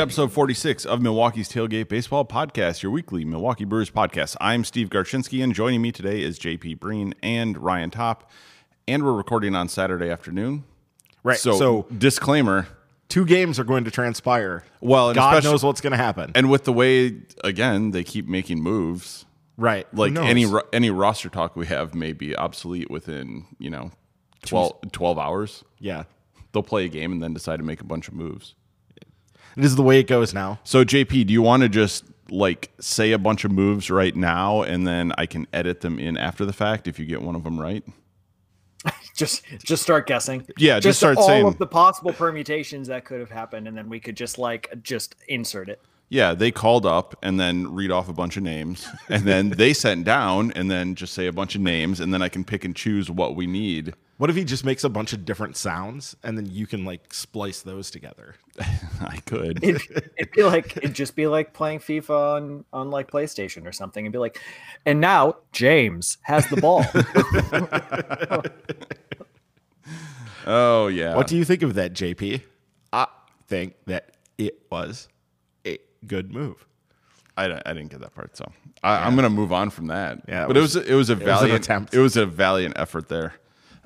episode 46 of Milwaukee's Tailgate Baseball Podcast, your weekly Milwaukee Brewers podcast. I'm Steve Garchinsky, and joining me today is JP Breen and Ryan Top. And we're recording on Saturday afternoon. Right. So, So, disclaimer. two games are going to transpire. Well, and God knows what's going to happen. And with the way, again, they keep making moves, right. Like any any roster talk we have may be obsolete within, you know, 12, 12 hours. Yeah. They'll play a game and then decide to make a bunch of moves. It is the way it goes now. So JP, do you want to just like say a bunch of moves right now and then I can edit them in after the fact if you get one of them right? just just start guessing. Yeah, just start all saying- all of the possible permutations that could have happened, and then we could just like just insert it. Yeah, they called up and then read off a bunch of names and then they sent down and then just say a bunch of names and then I can pick and choose what we need. What if he just makes a bunch of different sounds and then you can like splice those together? I could. It'd, it'd be like it'd just be like playing FIFA on on like PlayStation or something, and be like, and now James has the ball. Oh yeah. What do you think of that, JP? I think that it was a good move. I, I didn't get that part, so I, I'm going to move on from that. Yeah, it but was- it was it was a was an valiant attempt. It was a valiant effort there.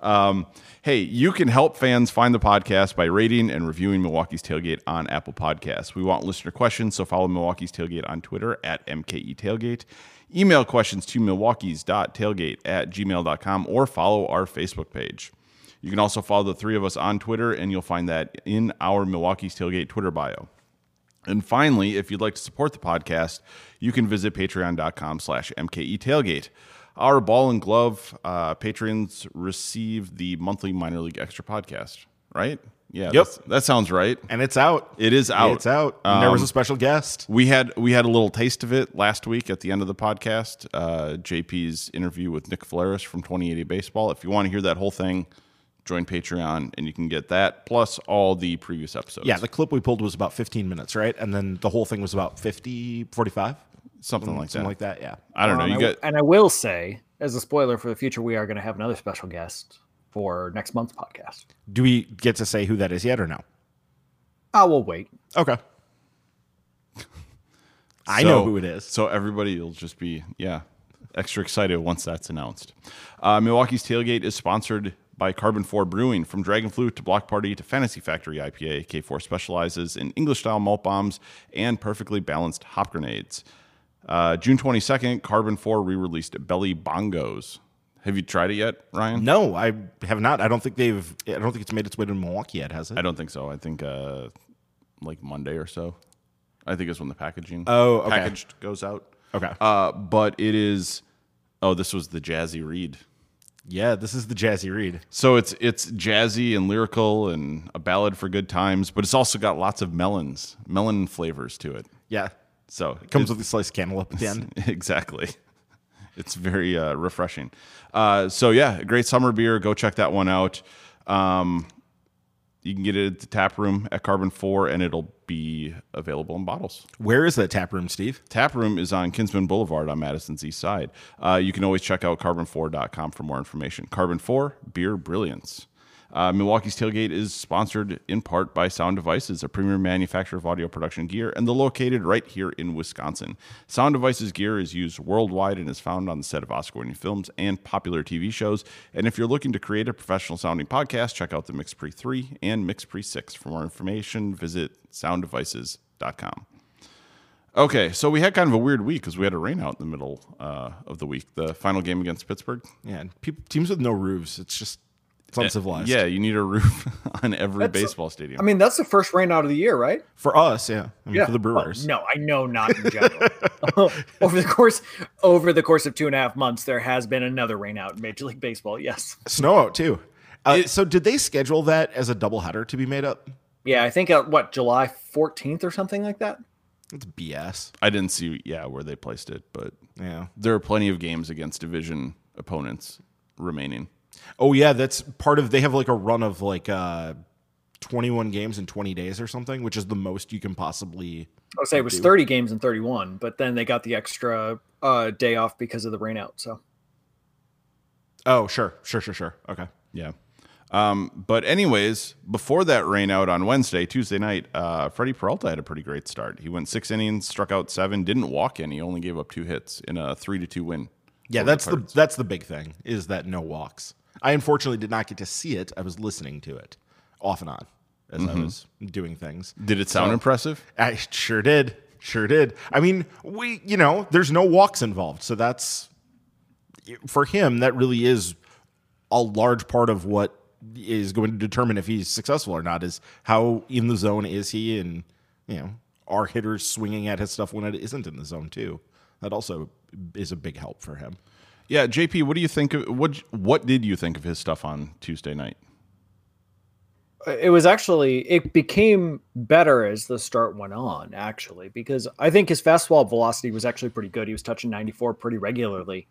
Um, hey, you can help fans find the podcast by rating and reviewing Milwaukee's Tailgate on Apple Podcasts. We want listener questions, so follow Milwaukee's Tailgate on Twitter at MKE Tailgate. Email questions to milwaukee's.tailgate at gmail.com or follow our Facebook page. You can also follow the three of us on Twitter, and you'll find that in our Milwaukee's Tailgate Twitter bio. And finally, if you'd like to support the podcast, you can visit patreon.com slash MKE Tailgate. Our ball and glove uh, patrons receive the monthly minor league extra podcast, right? Yeah, Yep. that sounds right. And it's out. It is out. It's out. And there was Um, a special guest. We had we had a little taste of it last week at the end of the podcast. Uh, JP's interview with Nick Faleris from 2080 Baseball. If you want to hear that whole thing, join Patreon and you can get that plus all the previous episodes. Yeah, the clip we pulled was about 15 minutes, right? And then the whole thing was about 50, 45? something like that. Something that. like that, yeah. I don't know. Um, You I- got and I will say, as a spoiler for the future, we are going to have another special guest for next month's podcast. Do we get to say who that is yet or no? I will wait. Okay. I So- know who it is. So everybody will just be, yeah, extra excited once that's announced. Uh, Milwaukee's Tailgate is sponsored by Karben4 Brewing. From Dragon Flute to Block Party to Fantasy Factory IPA, K4 specializes in English style malt bombs and perfectly balanced hop grenades. Uh, June 22nd, Karben4 re released Belly Bongos. Have you tried it yet, Ryan? No, I have not. I don't think they've. I don't think it's made its way to Milwaukee yet, has it? I don't think so. I think uh, like Monday or so. I think it's when the packaging Oh, okay. packaged goes out. Okay. Uh, but it is. Oh, this was the Jazzy Reed. Yeah, this is the Jazzy Reed. So it's it's jazzy and lyrical and a ballad for good times, but it's also got lots of melons, melon flavors to it. Yeah, So it comes with a sliced cantaloupe at the end. exactly. It's very uh, refreshing. Uh, so yeah, great summer beer. Go check that one out. Um, you can get it at the tap room at Karben4, and it'll be available in bottles. Where is that tap room, Steve? Tap room is on Kinsman Boulevard on Madison's east side. Uh, you can always check out karben4.com for more information. Karben4, beer brilliance. Uh, Milwaukee's Tailgate is sponsored in part by Sound Devices, a premier manufacturer of audio production gear, and they're located right here in Wisconsin. Sound Devices gear is used worldwide and is found on the set of Oscar winning films and popular TV shows. And if you're looking to create a professional sounding podcast, check out the Mixpre 3 and Mixpre 6. For more information, visit sounddevices.com. Okay, so we had kind of a weird week because we had a rain out in the middle uh, of the week. The final game against Pittsburgh. Yeah, and peop teams with no roofs. It's just uncivilized. Yeah, you need a roof on every baseball stadium. I mean, that's the first rain out of the year, right? for us, yeah. I mean, for the Well, Brewers. no, I know not in general. over the course over the course of two and a half months, there has been another rain out in Major League Baseball. Yes. Snow out too. Uh, so did they schedule that as a doubleheader to be made up? Yeah, I think at what July 14th or something like that. It's BS. I didn't see, yeah, where they placed it, but Yeah. there are plenty of games against division opponents remaining. Oh yeah, that's part of. They have like a run of like uh, twenty-one games in twenty days or something, which is the most you can possibly. I would say it was 30 games in 31, but then they got the extra uh, day off because of the rain out. So Oh sure, sure, sure, sure. Okay. Yeah. Um, but anyways, before that rain out on Wednesday, Tuesday night, uh, Freddie Peralta had a pretty great start. He went six innings, struck out seven, didn't walk any, only gave up two hits in a three to two win. Yeah, that's the Pirates. that's the big thing is that no walks. I unfortunately did not get to see it. I was listening to it off and on as I mm-hmm. was doing things. Did it sound impressive? I sure did. Sure did. I mean, we, you know, there's no walks involved. So that's, for him, that really is a large part of what is going to determine if he's successful or not is how in the zone is he and, you know, are hitters swinging at his stuff when it isn't in the zone too. That also is a big help for him. Yeah, JP, what do you think of what what did you think of his stuff on Tuesday night? it was actually it became better as the start went on actually because i think his fastball velocity was actually pretty good. He was touching 94 pretty regularly.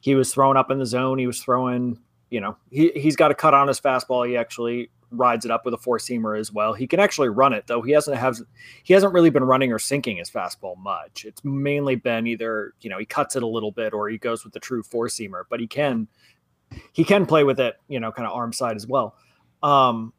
He was throwing up in the zone. He was throwing you know he, he's got a cut on his fastball. He actually rides it up with a four seamer as well he can actually run it though he hasn't have he hasn't really been running or sinking his fastball much it's mainly been either you know he cuts it a little bit or he goes with the true four seamer but he can he can play with it you know kind of arm side as well um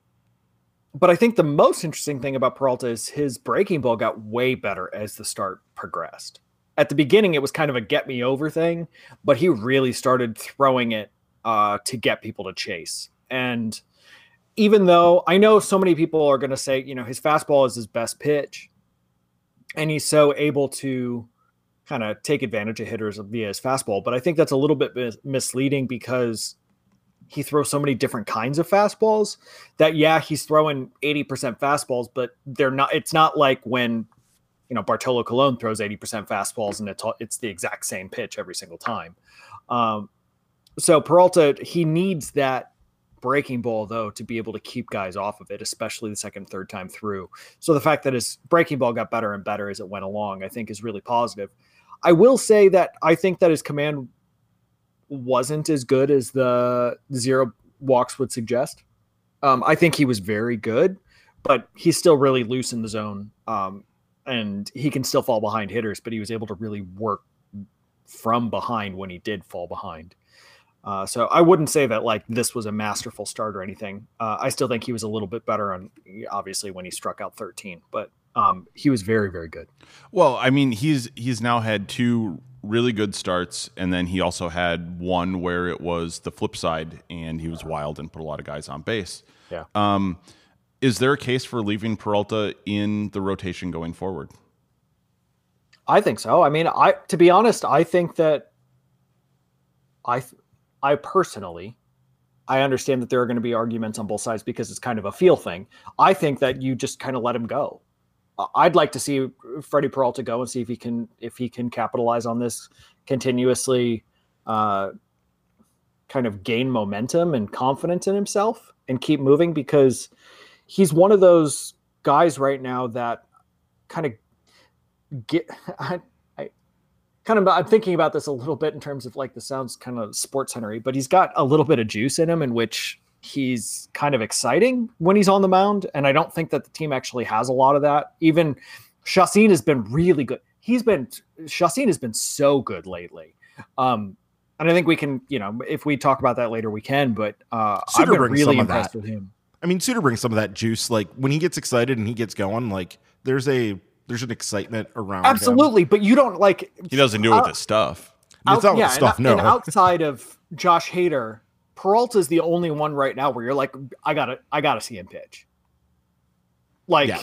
but I think the most interesting thing about Peralta is his breaking ball got way better as the start progressed. At the beginning, it was kind of a get me over thing, but he really started throwing it uh, to get people to chase. And even though I know so many people are going to say, you know, his fastball is his best pitch, and he's so able to kind of take advantage of hitters via his fastball, but I think that's a little bit mis- misleading because he throws so many different kinds of fastballs that yeah he's throwing 80% fastballs but they're not it's not like when you know bartolo colon throws 80% fastballs and it's, it's the exact same pitch every single time. Um, so peralta he needs that breaking ball though to be able to keep guys off of it especially the second third time through so the fact that his breaking ball got better and better as it went along i think is really positive i will say that i think that his command wasn't as good as the zero walks would suggest. Um, I think he was very good, but he's still really loose in the zone. Um, and he can still fall behind hitters, but he was able to really work from behind when he did fall behind. Uh, so I wouldn't say that like this was a masterful start or anything. Uh, I still think he was a little bit better on obviously when he struck out 13, but um, he was very very good. Well, I mean, he's he's now had two really good starts, and then he also had one where it was the flip side, and he was wild and put a lot of guys on base. Yeah. Um, is there a case for leaving Peralta in the rotation going forward? I think so. I mean, I to be honest, I think that I I personally I understand that there are going to be arguments on both sides because it's kind of a feel thing. I think that you just kind of let him go. I'd like to see Freddie Peralta go and see if he can if he can capitalize on this continuously uh, kind of gain momentum and confidence in himself and keep moving because he's one of those guys right now that kind of get kind of I'm thinking about this a little bit in terms of like the sounds kind of sports centery, but he's got a little bit of juice in him in which he's kind of exciting when he's on the mound. And I don't think that the team actually has a lot of that. Even Chacin has been really good. He's been Chacin has been so good lately. Um and I think we can, you know, if we talk about that later, we can. But uh, I've Suter been brings really impressed with him. I mean, Suter brings some of that juice. Like when he gets excited and he gets going, like there's a there's an excitement around. him. Absolutely, but you don't like He doesn't do it with Uh, his stuff. It's not with stuff, and, no. outside of Josh Hader, Peralta's the only one right now where you're like, I gotta, I gotta see him pitch. Like, Yeah.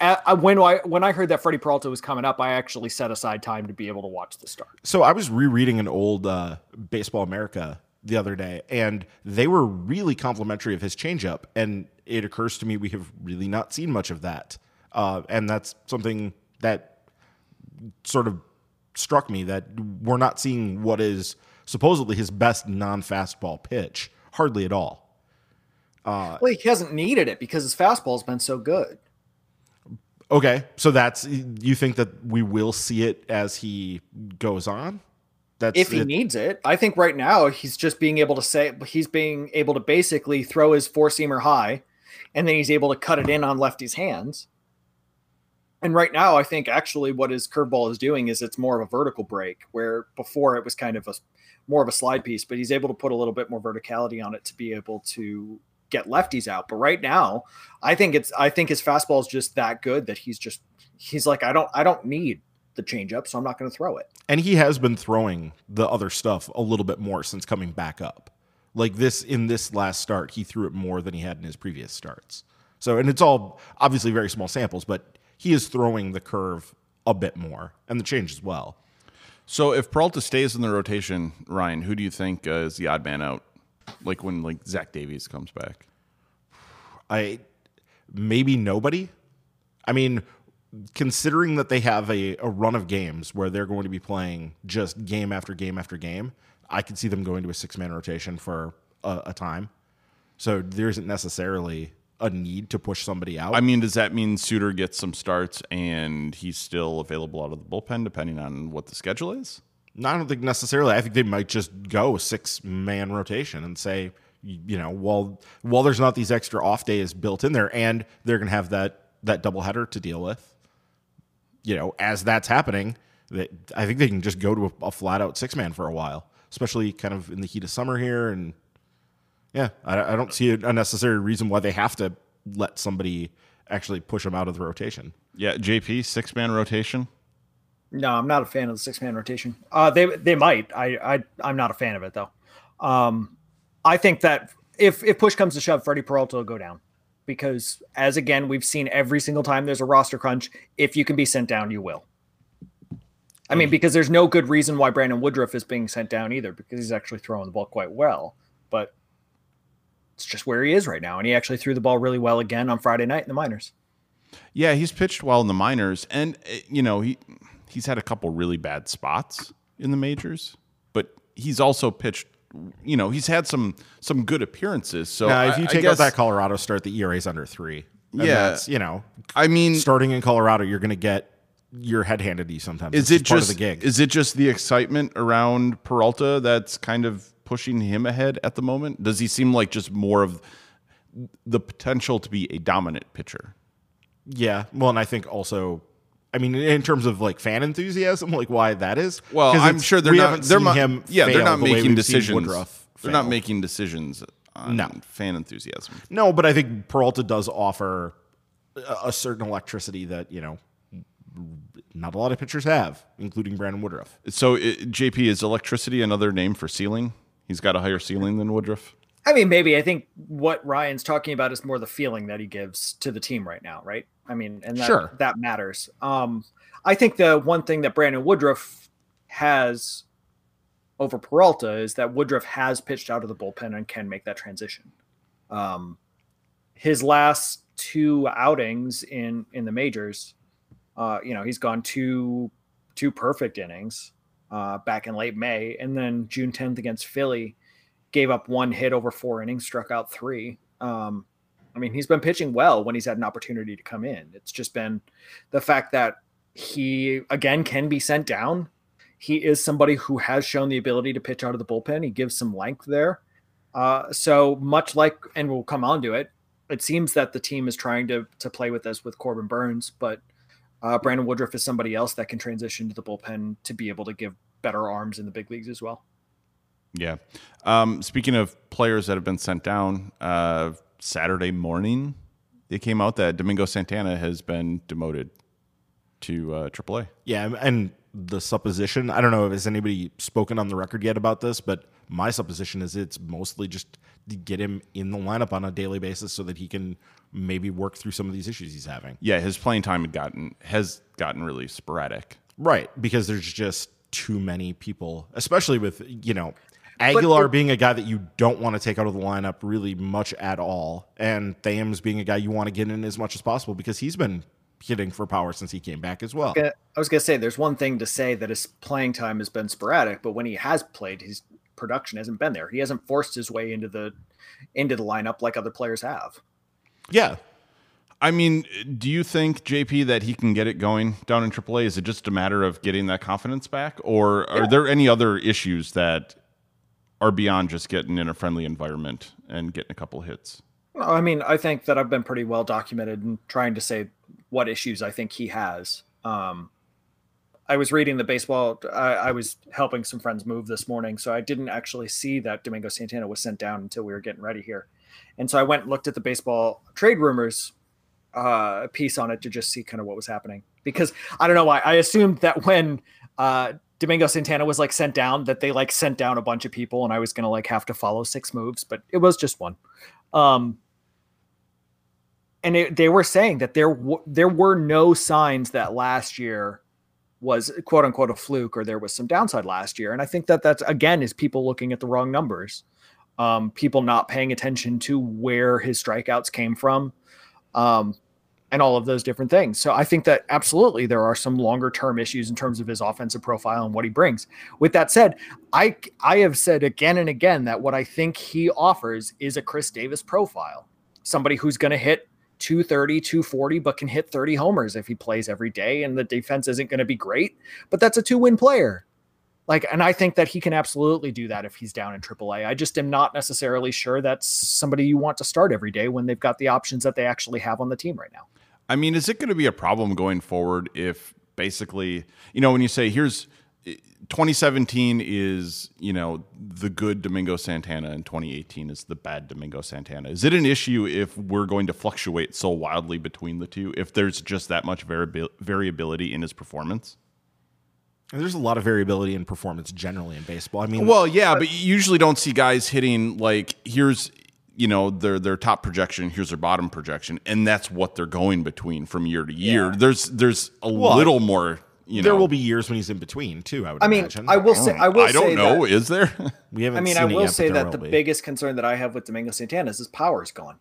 a- I- when I when I heard that Freddie Peralta was coming up, I actually set aside time to be able to watch the start. So I was rereading an old uh, Baseball America the other day, and they were really complimentary of his changeup. And it occurs to me we have really not seen much of that, uh, and that's something that sort of struck me that we're not seeing what is supposedly his best non-fastball pitch, hardly at all. well, he hasn't needed it because his fastball's been so good. Okay, so that's you think that we will see it as he goes on. That's if he it- needs it. I think right now he's just being able to say he's being able to basically throw his four seamer high, and then he's able to cut it in on lefty's hands. And right now, I think actually what his curveball is doing is it's more of a vertical break, where before it was kind of a more of a slide piece, but he's able to put a little bit more verticality on it to be able to get lefties out. But right now, I think it's I think his fastball is just that good that he's just he's like I don't I don't need the changeup, so I'm not going to throw it. And he has been throwing the other stuff a little bit more since coming back up. Like this in this last start, he threw it more than he had in his previous starts. So, and it's all obviously very small samples, but he is throwing the curve a bit more and the change as well. So if Peralta stays in the rotation, Ryan, who do you think uh, is the odd man out? Like when like Zach Davies comes back. I maybe nobody. I mean, considering that they have a, a run of games where they're going to be playing just game after game after game, I could see them going to a six man rotation for a, a time. So there isn't necessarily a need to push somebody out. I mean, does that mean Suter gets some starts and he's still available out of the bullpen depending on what the schedule is? No, I don't think necessarily. I think they might just go six man rotation and say, you know, while while there's not these extra off days built in there, and they're going to have that that doubleheader to deal with. You know, as that's happening, that I think they can just go to a, a flat out six man for a while, especially kind of in the heat of summer here. And yeah, I, I don't see a necessary reason why they have to let somebody actually push them out of the rotation. Yeah, JP six man rotation. No, I'm not a fan of the six man rotation. Uh, they they might. I I I'm not a fan of it though. Um, I think that if if push comes to shove, Freddie Peralta will go down because as again we've seen every single time there's a roster crunch, if you can be sent down, you will. I mean, because there's no good reason why Brandon Woodruff is being sent down either, because he's actually throwing the ball quite well. But it's just where he is right now, and he actually threw the ball really well again on Friday night in the minors. Yeah, he's pitched well in the minors, and uh, you know he he's had a couple really bad spots in the majors, but he's also pitched. You know, he's had some some good appearances. So now, if you I- I take guess- out that Colorado start, the ERA is under three. And Yeah. that's, you know, I mean, starting in Colorado, you're going to get your head handed to you sometimes. is It's it part just of the gig? is it just the excitement around Peralta that's kind of pushing him ahead at the moment? Does he seem like just more of the potential to be a dominant pitcher? Yeah. Well, and I think also, I mean, in terms of like fan enthusiasm, like why that is. Well, I'm sure they're not. They're not. him. yeah, they're not the making decisions. They're not making decisions on No. fan enthusiasm. No, but I think Peralta does offer a, a certain electricity that you know not a lot of pitchers have, including Brandon Woodruff. So, it, JP is electricity another name for ceiling? He's got a higher ceiling than Woodruff. I mean, maybe I think what Ryan's talking about is more the feeling that he gives to the team right now, right? I mean, and that, Sure. that matters. Um, I think the one thing that Brandon Woodruff has over Peralta is that Woodruff has pitched out of the bullpen and can make that transition. Um, his last two outings in in the majors, uh, you know, he's gone two two perfect innings uh, back in late May, and then June 10th against Philly gave up one hit over four innings, struck out three. Um, I mean, he's been pitching well when he's had an opportunity to come in. It's just been the fact that he again can be sent down. He is somebody who has shown the ability to pitch out of the bullpen. He gives some length there. Uh, so much like, and we'll come on to it. It seems that the team is trying to to play with this with Corbin Burnes, but uh, Brandon Woodruff is somebody else that can transition to the bullpen to be able to give better arms in the big leagues as well. Yeah. Um, speaking of players that have been sent down, uh, Saturday morning, it came out that Domingo Santana has been demoted to uh, AAA. Yeah, and the supposition, I don't know if has anybody spoken on the record yet about this, but my supposition is it's mostly just to get him in the lineup on a daily basis so that he can maybe work through some of these issues he's having. Yeah, his playing time had gotten has gotten really sporadic. Right, because there's just too many people, especially with, you know, Aguilar being a guy that you don't want to take out of the lineup really much at all, and Thames being a guy you want to get in as much as possible because he's been hitting for power since he came back as well. I was gonna say there's one thing to say that his playing time has been sporadic, but when he has played, his production hasn't been there. He hasn't forced his way into the into the lineup like other players have. Yeah, I mean, do you think JP that he can get it going down in AAA? Is it just a matter of getting that confidence back, or are there any other issues that are beyond just getting in a friendly environment and getting a couple hits? No, I mean, I think that I've been pretty well documented in trying to say what issues I think he has. Um, I was reading the baseball. I, I was helping some friends move this morning, so I didn't actually see that Domingo Santana was sent down until we were getting ready here. And so I went and looked at the baseball trade rumors uh, piece on it to just see kind of what was happening. Because I don't know why I assumed that when uh, Domingo Santana was like sent down, that they like sent down a bunch of people, and I was gonna like have to follow six moves, but it was just one. Um, and it, they were saying that there w- there were no signs that last year was quote unquote a fluke or there was some downside last year. And I think that that's again is people looking at the wrong numbers, um, people not paying attention to where his strikeouts came from, um, and all of those different things. So I think that absolutely there are some longer term issues in terms of his offensive profile and what he brings. With that said, I I have said again and again that what I think he offers is a Chris Davis profile, somebody who's going to hit 230, 240, but can hit 30 homers if he plays every day. And the defense isn't going to be great, but that's a two win player. Like, and I think that he can absolutely do that if he's down in AAA. I just am not necessarily sure that's somebody you want to start every day when they've got the options that they actually have on the team right now. I mean, is it going to be a problem going forward if basically, you know, when you say here's 2017 is you know the good Domingo Santana and 2018 is the bad Domingo Santana. Is it an issue if we're going to fluctuate so wildly between the two? If there's just that much variabil- variability in his performance? There's a lot of variability in performance generally in baseball. I mean, well, yeah, but you usually don't see guys hitting like here's you know their their top projection, here's their bottom projection, and that's what they're going between from year to year. Yeah. There's there's a Well, little more. You know, there will be years when he's in between too. I would I mean, imagine. I will say, I will I don't say know. that- Is there? we haven't. I mean, seen I will yet, say there that the be. biggest concern that I have with Domingo Santana is his power is gone.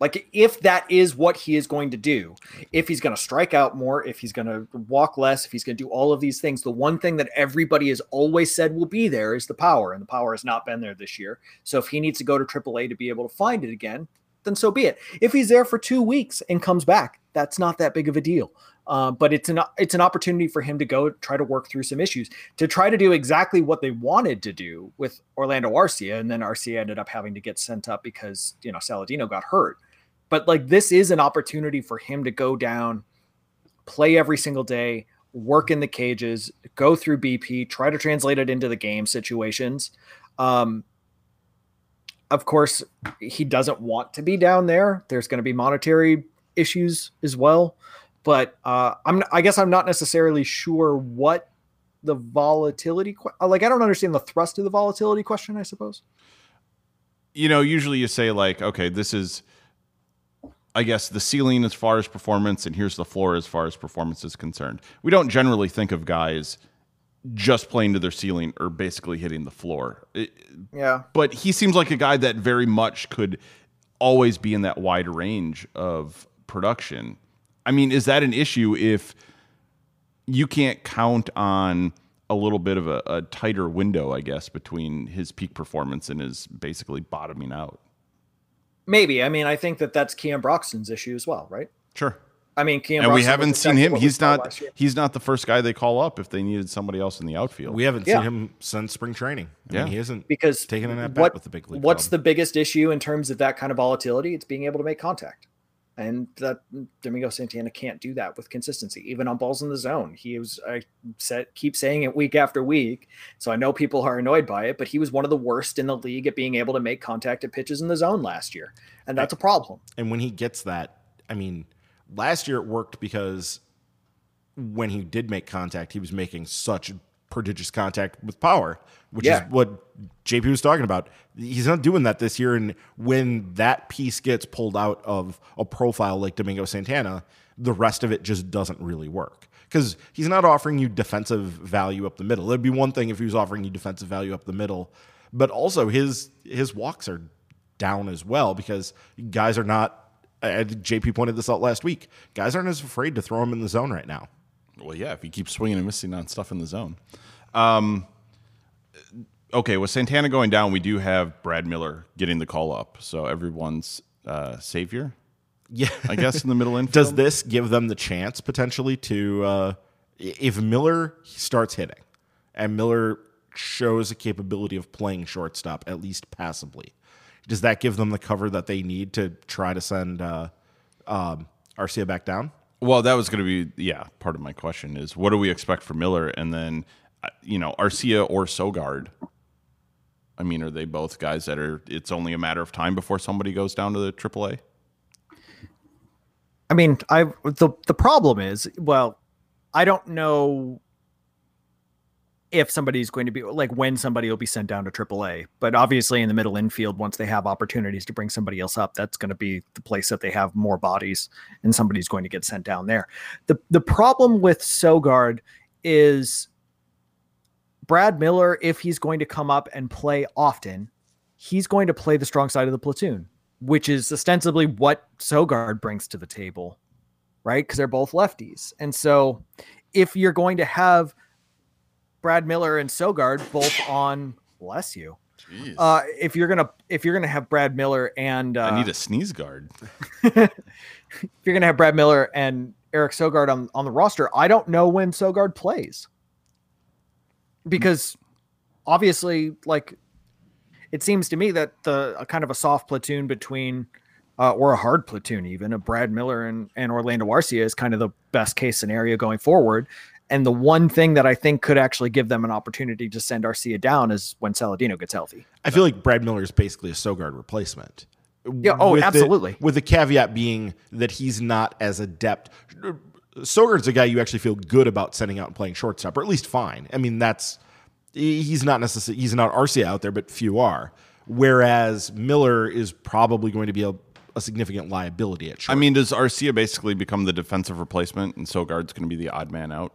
Like, if that is what he is going to do, if he's going to strike out more, if he's going to walk less, if he's going to do all of these things, the one thing that everybody has always said will be there is the power, and the power has not been there this year. So, if he needs to go to AAA to be able to find it again, then so be it. If he's there for two weeks and comes back, that's not that big of a deal. Uh, but it's an it's an opportunity for him to go try to work through some issues to try to do exactly what they wanted to do with Orlando Arcia, and then Arcia ended up having to get sent up because you know Saladino got hurt. But like this is an opportunity for him to go down, play every single day, work in the cages, go through BP, try to translate it into the game situations. Um, of course, he doesn't want to be down there. There's going to be monetary issues as well, but uh, I'm I guess I'm not necessarily sure what the volatility que- like I don't understand the thrust of the volatility question. I suppose. you know, usually you say like, okay, this is, I guess, the ceiling as far as performance, and here's the floor as far as performance is concerned. We don't generally think of guys just playing to their ceiling or basically hitting the floor. Yeah. but he seems like a guy that very much could always be in that wide range of production. I mean, is that an issue if you can't count on a little bit of a, a tighter window, I guess, between his peak performance and his basically bottoming out? Maybe. I mean, I think that that's Keon Broxton's issue as well, right? Sure. I mean, Keon And we Broxton was haven't seen him. He's not. He's not the first guy they call up if they needed somebody else in the outfield. we haven't Yeah. seen him since spring training. I Yeah. mean, he isn't because taking an at bat with the big league. What's club. the biggest issue in terms of that kind of volatility? It's being able to make contact. And that Domingo Santana can't do that with consistency, even on balls in the zone. He was, I said, keep saying it week after week. So I know people are annoyed by it, but he was one of the worst in the league at being able to make contact at pitches in the zone last year. And that's a problem. And when he gets that, I mean, last year it worked because when he did make contact, he was making such prodigious contact with power, which Yeah. is what JP was talking about. He's not doing that this year. And when that piece gets pulled out of a profile like Domingo Santana, the rest of it just doesn't really work. Because he's not offering you defensive value up the middle. It'd be one thing if he was offering you defensive value up the middle, but also his his walks are down as well because guys are not. JP pointed this out last week. Guys aren't as afraid to throw him in the zone right now. Well, yeah, if he keeps swinging and missing on stuff in the zone. Um, okay, with Santana going down, we do have Brad Miller getting the call up. So everyone's uh, savior, Yeah, I guess, in the middle infield. Does this give them the chance potentially to, uh, if Miller starts hitting and Miller shows a capability of playing shortstop, at least passably, does that give them the cover that they need to try to send uh, um, Arcia back down? Well, that was going to be yeah. Part of my question is what do we expect for Miller, and then uh, you know Arcia or Sogard. I mean, are they both guys that are? It's only a matter of time before somebody goes down to the AAA. I mean, I the the problem is, well, I don't know if somebody's going to be like when somebody will be sent down to AAA. But obviously, in the middle infield, once they have opportunities to bring somebody else up, that's going to be the place that they have more bodies, and somebody's going to get sent down there. the The problem with Sogard is Brad Miller. If he's going to come up and play often, he's going to play the strong side of the platoon, which is ostensibly what Sogard brings to the table, right? Because they're both lefties, and so if you're going to have Brad Miller and Sogard both on bless you. Uh, if you're gonna if you're gonna have Brad Miller and uh, I need a sneeze guard. if you're gonna have Brad Miller and Eric Sogard on on the roster, I don't know when Sogard plays because obviously, like it seems to me that the a kind of a soft platoon between uh, or a hard platoon even of Brad Miller and and Orlando Arcia is kind of the best case scenario going forward. And the one thing that I think could actually give them an opportunity to send Arcia down is when Saladino gets healthy. I feel like Brad Miller is basically a Sogard replacement. Yeah, oh, With the- absolutely. with the caveat being that he's not as adept. Sogard's a guy you actually feel good about sending out and playing shortstop, or at least fine. I mean, that's he's not necessarily he's not Arcia out there, but few are. Whereas Miller is probably going to be a, a significant liability at short. I mean, does Arcia basically become the defensive replacement, and Sogard's going to be the odd man out?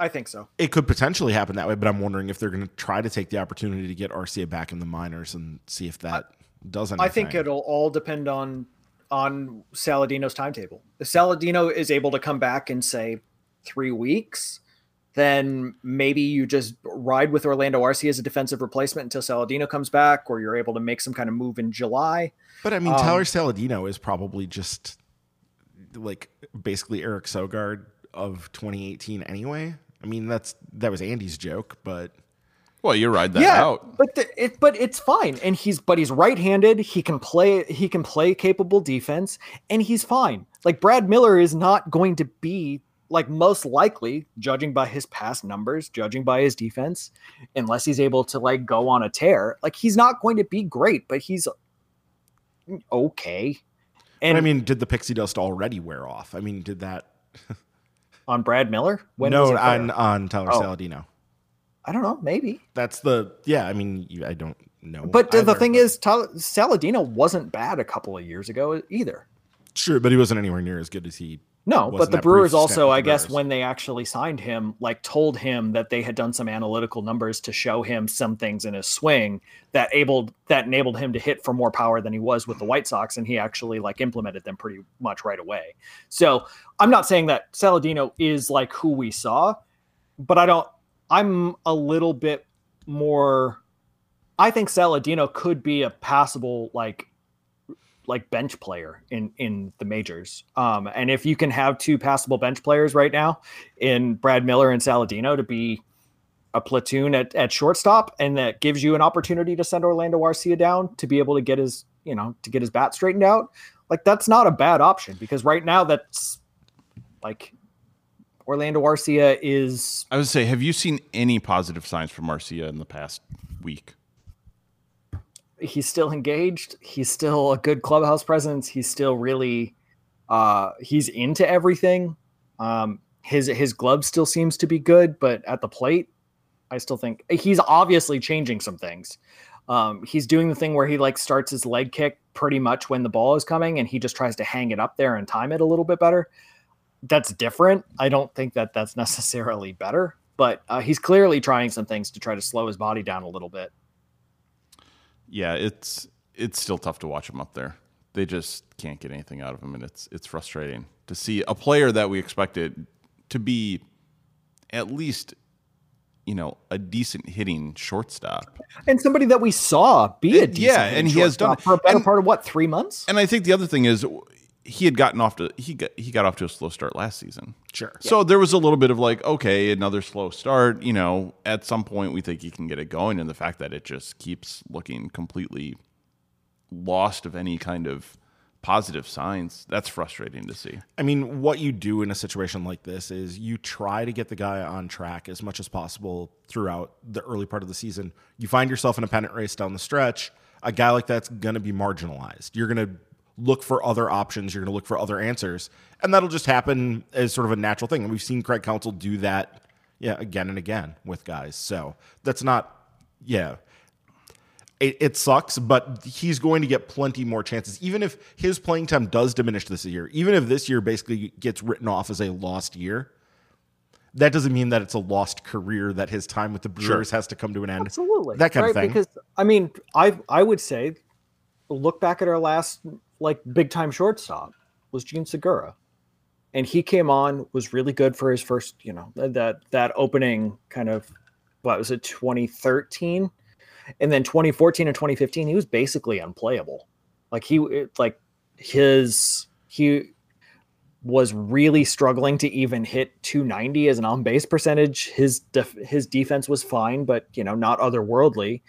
I think so. it could potentially happen that way, but I'm wondering if they're going to try to take the opportunity to get Arcia back in the minors and see if that does anything. I think it'll all depend on on Saladino's timetable. If Saladino is able to come back in say three weeks, then maybe you just ride with Orlando Arcia as a defensive replacement until Saladino comes back, or you're able to make some kind of move in July. But I mean, Um, Tyler Saladino is probably just like basically Eric Sogard of 2018 anyway. I mean, that's that was Andy's joke, but Well, you ride that out. but the, it but it's fine, and he's but he's right-handed. He can play. He can play capable defense, and he's fine. Like Brad Miller is not going to be like most likely, judging by his past numbers, judging by his defense, unless he's able to like go on a tear. Like he's not going to be great, but he's okay. but And I mean, did the pixie dust already wear off? I mean, did that? on Brad Miller, when no, on on Tyler Oh. Saladino. I don't know, maybe. That's the yeah. I mean, you, I don't know. But the, the thing but- is, Tal- Saladino wasn't bad a couple of years ago either. sure, but he wasn't anywhere near as good as he. No, but the Brewers also, I guess, Brewers. when they actually signed him, like told him that they had done some analytical numbers to show him some things in his swing that able that enabled him to hit for more power than he was with the White Sox, and he actually like implemented them pretty much right away. So I'm not saying that Saladino is like who we saw, but I don't. I'm a little bit more. I think Saladino could be a passable like like bench player in in the majors. Um, and if you can have two passable bench players right now in Brad Miller and Saladino to be a platoon at, at shortstop, and that gives you an opportunity to send Orlando Arcia down to be able to get his you know to get his bat straightened out, like that's not a bad option because right now that's like Orlando Arcia is I would say, have you seen any positive signs from Arcia in the past week? He's still engaged. He's still a good clubhouse presence. He's still really uh he's into everything. Um his his glove still seems to be good, but at the plate, I still think he's obviously changing some things. Um he's doing the thing where he like starts his leg kick pretty much when the ball is coming and he just tries to hang it up there and time it a little bit better. That's different. I don't think that that's necessarily better, but uh, he's clearly trying some things to try to slow his body down a little bit. Yeah, it's it's still tough to watch him up there. They just can't get anything out of him, and it's it's frustrating to see a player that we expected to be at least you know a decent hitting shortstop. and somebody that we saw be a decent yeah, and he has done for a better And- part of what three months. And I think the other thing is he had gotten off to he got he got off to a slow start last season. Sure. So there was a little bit of like, okay, another slow start. You know, at some point we think he can get it going, and the fact that it just keeps looking completely lost of any kind of positive signs. That's frustrating to see. I mean, what you do in a situation like this is you try to get the guy on track as much as possible throughout the early part of the season. You find yourself in a pennant race down the stretch, a guy like that's going to be marginalized. You're going to look for other options, you're going to look for other answers, and that'll just happen as sort of a natural thing. And we've seen Craig Counsell do that yeah, again and again with guys. So, that's not yeah, it, it, sucks, but he's going to get plenty more chances. Even if his playing time does diminish this year, even if this year basically gets written off as a lost year, that doesn't mean that it's a lost career. That his time with the Brewers sure. has to come to an end. Absolutely, that kind right? of thing. Because I mean, I I would say, look back at our last like big time shortstop was Jean Segura, and he came on was really good for his first, you know, that that opening kind of what was it 2013 and then 2014 and 2015 he was basically unplayable. Like he like his he was really struggling to even hit 290 as an on base percentage. His def, his defense was fine but you know not otherworldly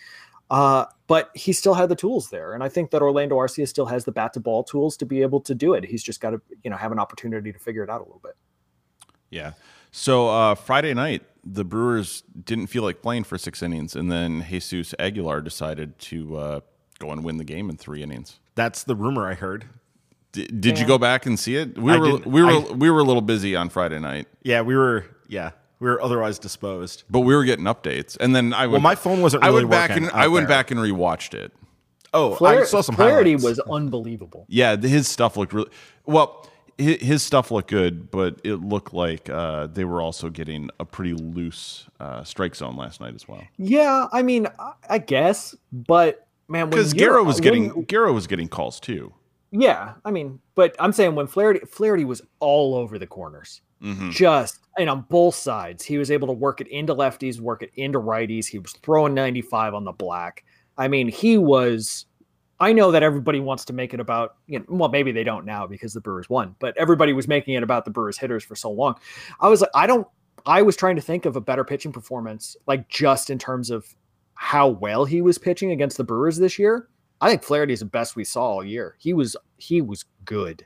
uh, but he still had the tools there and i think that orlando arcia still has the bat to ball tools to be able to do it he's just got to you know have an opportunity to figure it out a little bit yeah so uh, friday night the Brewers didn't feel like playing for six innings, and then Jesus Aguilar decided to uh, go and win the game in three innings. That's the rumor I heard. D- did yeah. you go back and see it? We I were we were I, we were a little busy on Friday night. Yeah, we were. Yeah, we were otherwise disposed. But we were getting updates, and then I went. Well, my phone wasn't. Really I went back and I went there. back and rewatched it. Oh, Flair, I saw some clarity highlights. was unbelievable. Yeah, his stuff looked really well his stuff looked good, but it looked like uh, they were also getting a pretty loose uh, strike zone last night as well. Yeah, I mean, I guess, but man, because Guerra was getting when, Guerra was getting calls too. Yeah, I mean, but I'm saying when Flaherty Flaherty was all over the corners, mm-hmm. just and on both sides, he was able to work it into lefties, work it into righties. He was throwing 95 on the black. I mean, he was I know that everybody wants to make it about, you know, well, maybe they don't now because the Brewers won, but everybody was making it about the Brewers hitters for so long. I was like, I don't, I was trying to think of a better pitching performance, like just in terms of how well he was pitching against the Brewers this year. I think Flaherty is the best we saw all year. He was, he was good.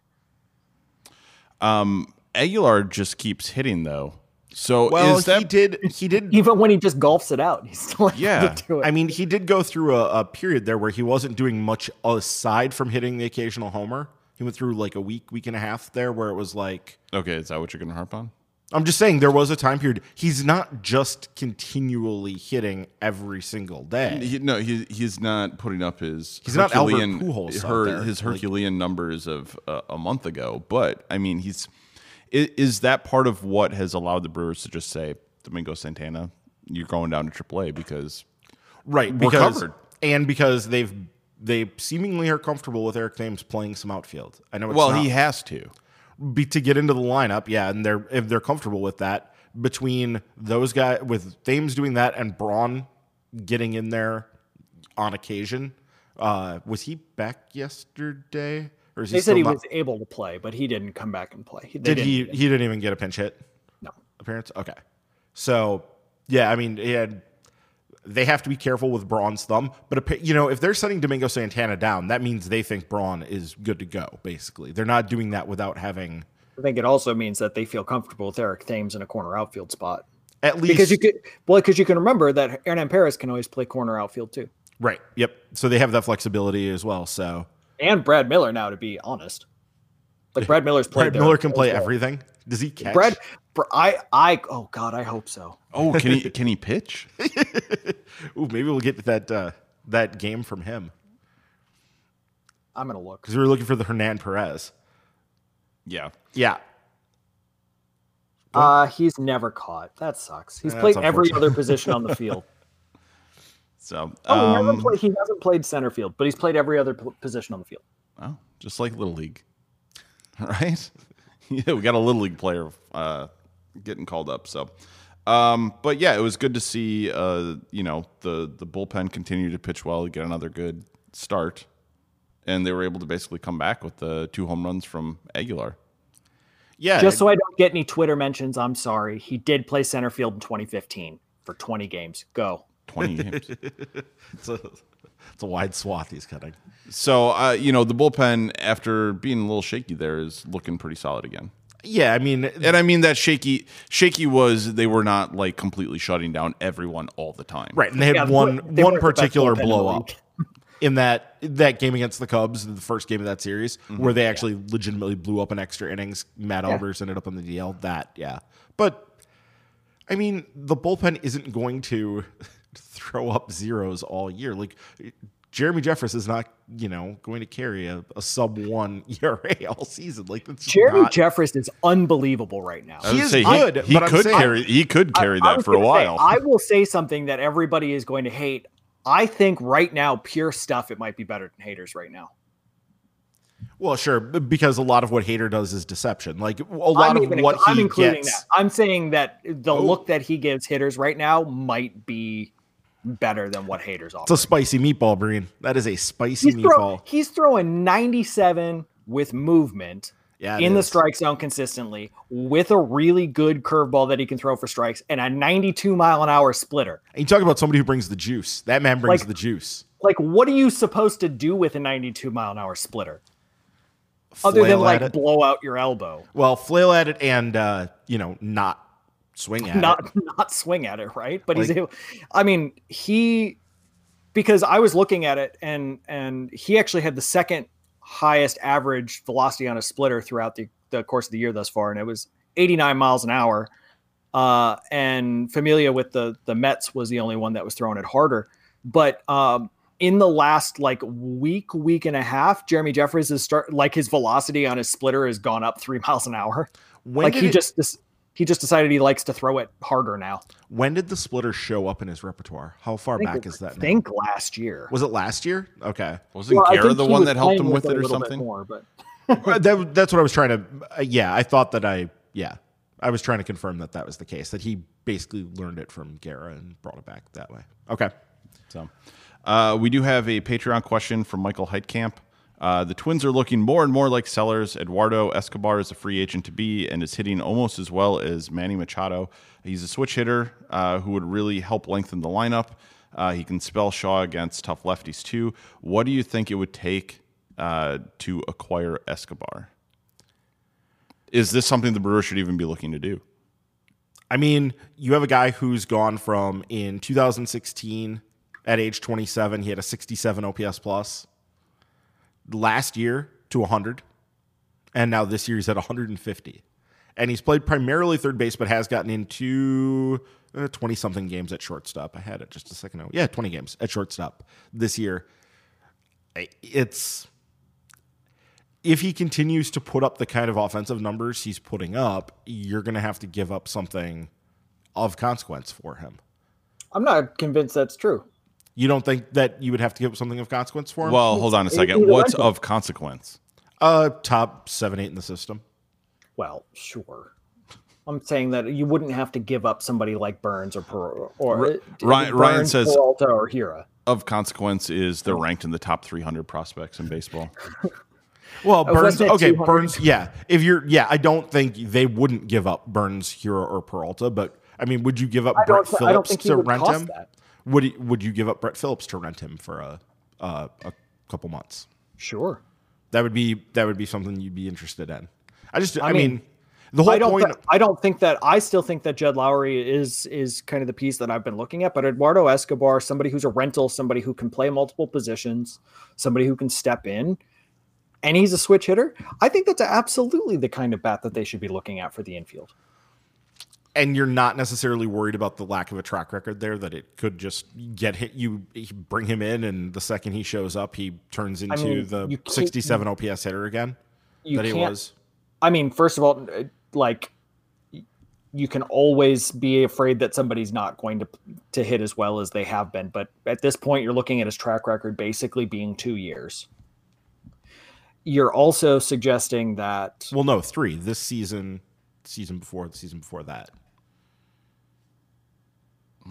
Um, Aguilar just keeps hitting though. So well, that, he did. He did even when he just golfs it out. He's still yeah. I mean, he did go through a, a, period there where he wasn't doing much aside from hitting the occasional homer. He went through like a week, week and a half there where it was like. Okay, is that what you're going to harp on? I'm just saying there was a time period. He's not just continually hitting every single day. He, no, he, he's not putting up his he's Herculean, not Albert Pujols her, his Herculean like, numbers of uh, a month ago. But I mean, he's is, is that part of what has allowed the Brewers to just say, Domingo Santana, you're going down to AAA because right because, covered, and because they've they seemingly are comfortable with Eric Thames playing some outfield. I know. well, not, he has to be to get into the lineup. Yeah, and they're if they're comfortable with that. Between those guys, with Thames doing that and Braun getting in there on occasion, uh, was he back yesterday? Or is they said he not... was able to play, but he didn't come back and play. They Did he? He didn't even get a pinch hit. No appearance. Okay, so yeah, I mean, he had, they have to be careful with Braun's thumb. But you know, if they're setting Domingo Santana down, that means they think Braun is good to go. Basically, they're not doing that without having. I think it also means that they feel comfortable with Eric Thames in a corner outfield spot. At least because you could, well, because you can remember that Hernan Perez can always play corner outfield too. Right. Yep. So they have that flexibility as well. So and Brad Miller now, to be honest. Like Brad Miller's played. Brad Miller can play well. everything. Does he catch? Brad, I, I, oh God, I hope so. Oh, can he? Can he pitch? Ooh, maybe we'll get that uh, that game from him. I'm gonna look because we were looking for the Hernan Perez. Yeah, yeah. Uh, he's never caught. That sucks. He's played every other position on the field. So oh, um, he, played, he, hasn't played center field, but he's played every other p- position on the field. Oh, just like little league, right? yeah, we got a little league player uh, getting called up. So, um, but yeah, it was good to see. Uh, you know, the the bullpen continue to pitch well, to get another good start, and they were able to basically come back with the two home runs from Aguilar. Yeah. Just so I don't get any Twitter mentions, I'm sorry. He did play center field in 2015 for 20 games. Go. 20 games. it's, a, it's a wide swath he's cutting. So uh, you know the bullpen after being a little shaky there is looking pretty solid again. Yeah, I mean, And I mean that shaky shaky was they were not like completely shutting down everyone all the time. right, and they had Yeah, one they one weren't the best particular bullpen in the blow up in that that game against the Cubs, the first game of that series, Mm-hmm. where they actually legitimately blew up an extra innings. Matt Yeah. Albers ended up on the DL. That, yeah, but I mean, the bullpen isn't going to throw up zeros all year. Like Jeremy Jeffress is not, you know, going to carry a, a sub one ERA all season. Like that's Jeremy not, Jeffress is unbelievable right now. He is say good, He, he but I'm could saying- carry. He could carry I that was for a gonna say, while. I will say something that everybody is going to hate. I think right now, pure stuff, it might be better than Hader's right now. Well, sure, because a lot of what Hader does is deception. Like a lot I'm, of even, what I'm he including gets. that. I'm saying that the Oh. look that he gives hitters right now might be better than what Hader's offer. It's a spicy meatball, Breen. That is a spicy He's, throw, meatball. he's throwing 97 with movement Yeah, in the strike zone consistently with a really good curveball that he can throw for strikes and a 92 mile an hour splitter. And you talk about somebody who brings the juice. That man brings Like- the juice. Like, what are you supposed to do with a 92 mile an hour splitter? Other than like it. blow out your elbow, well, flail at it and uh, you know not swing at not it. not swing at it, right? But he's able. I mean, he because I was looking at it and and he actually had the second highest average velocity on a splitter throughout the, the course of the year thus far, and it was 89 miles an hour. Uh, and Familia with the the Mets was the only one that was throwing it harder. But um, in the last like week, week and a half, Jeremy Jeffress is start like his velocity on his splitter has gone up three miles an hour. When like he it- just this, he just decided he likes to throw it harder now. when did the splitter show up in his repertoire? How far back think, is that? I now? think last year. Was it last year? Okay, Wasn't Well, I Guerra think the one that helped him with it a or something? More, but that, that's what I was trying to. Uh, yeah, I thought that I. Yeah, I was trying to confirm that that was the case. That he basically learned it from Guerra and brought it back that way. Okay. So, uh, we do have a Patreon question from Michael Heitkamp. Uh, the Twins are looking more and more like sellers. Eduardo Escobar is a free agent to be and is hitting almost as well as Manny Machado. He's a switch hitter uh, who would really help lengthen the lineup. Uh, he can spell Shaw against tough lefties too. What do you think it would take uh, to acquire Escobar? Is this something the Brewers should even be looking to do? I mean, you have a guy who's gone from in 2016 at age 27, he had a 67 OPS plus. Last year to 100, and now this year he's at 150. And he's played primarily third base, but has gotten into uh, 20 something games at shortstop. I had it just a second ago. Yeah, 20 games at shortstop this year. It's if he continues to put up the kind of offensive numbers he's putting up, you're going to have to give up something of consequence for him. I'm not convinced that's true. You don't think that you would have to give up something of consequence for him? Well, hold on a second. either What's of consequence? uh, top seven, eight in the system. Well, sure. I'm saying that you wouldn't have to give up somebody like Burnes or Per or uh, Ryan- Ryan says- Peralta or Hiura. Of consequence is they're ranked in the top 300 prospects in baseball. Well, Burnes. Okay, 200? Burnes. Yeah, if you're, yeah, I don't think they wouldn't give up Burnes, Hiura, or Peralta. But I mean, would you give up I Brett don't. I don't Phillips think he to would rent cost him? that. Would he, Would you give up Brett Phillips to rent him for a uh, a couple months? Sure. That would be that would be something you'd be interested in. I just, I, I mean, mean, the whole I don't. point. thi- I don't think that. I still think that Jed Lowrie is is kind of the piece that I've been looking at. But Eduardo Escobar, somebody who's a rental, somebody who can play multiple positions, somebody who can step in, and he's a switch hitter. I think that's absolutely the kind of bat that they should be looking at for the infield. And you're not necessarily worried about the lack of a track record there that it could just get hit you bring him in and the second he shows up he turns into mean, the 67 ops hitter again that he was I mean, first of all, uh, like you can always be afraid that somebody's not going to to hit as well as they have been. But at this point, you're looking at his track record basically being two years. You're also suggesting that well no three this season season before the season before that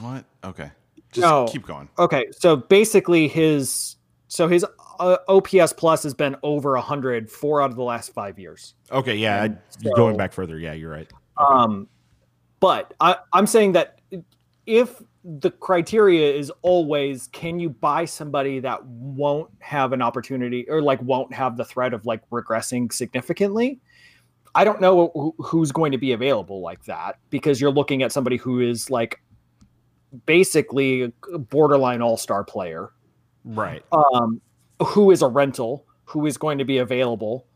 What? Okay. Just No. keep going. okay, so basically his so his uh, OPS plus has been over hundred four out of the last five years. okay yeah I, so- going back further yeah you're right Um, but I, I'm saying that if the criteria is always can you buy somebody that won't have an opportunity or like won't have the threat of like regressing significantly i don't know who's going to be available like that because you're looking at somebody who is like basically a borderline all-star player Right. um who is a rental who is going to be available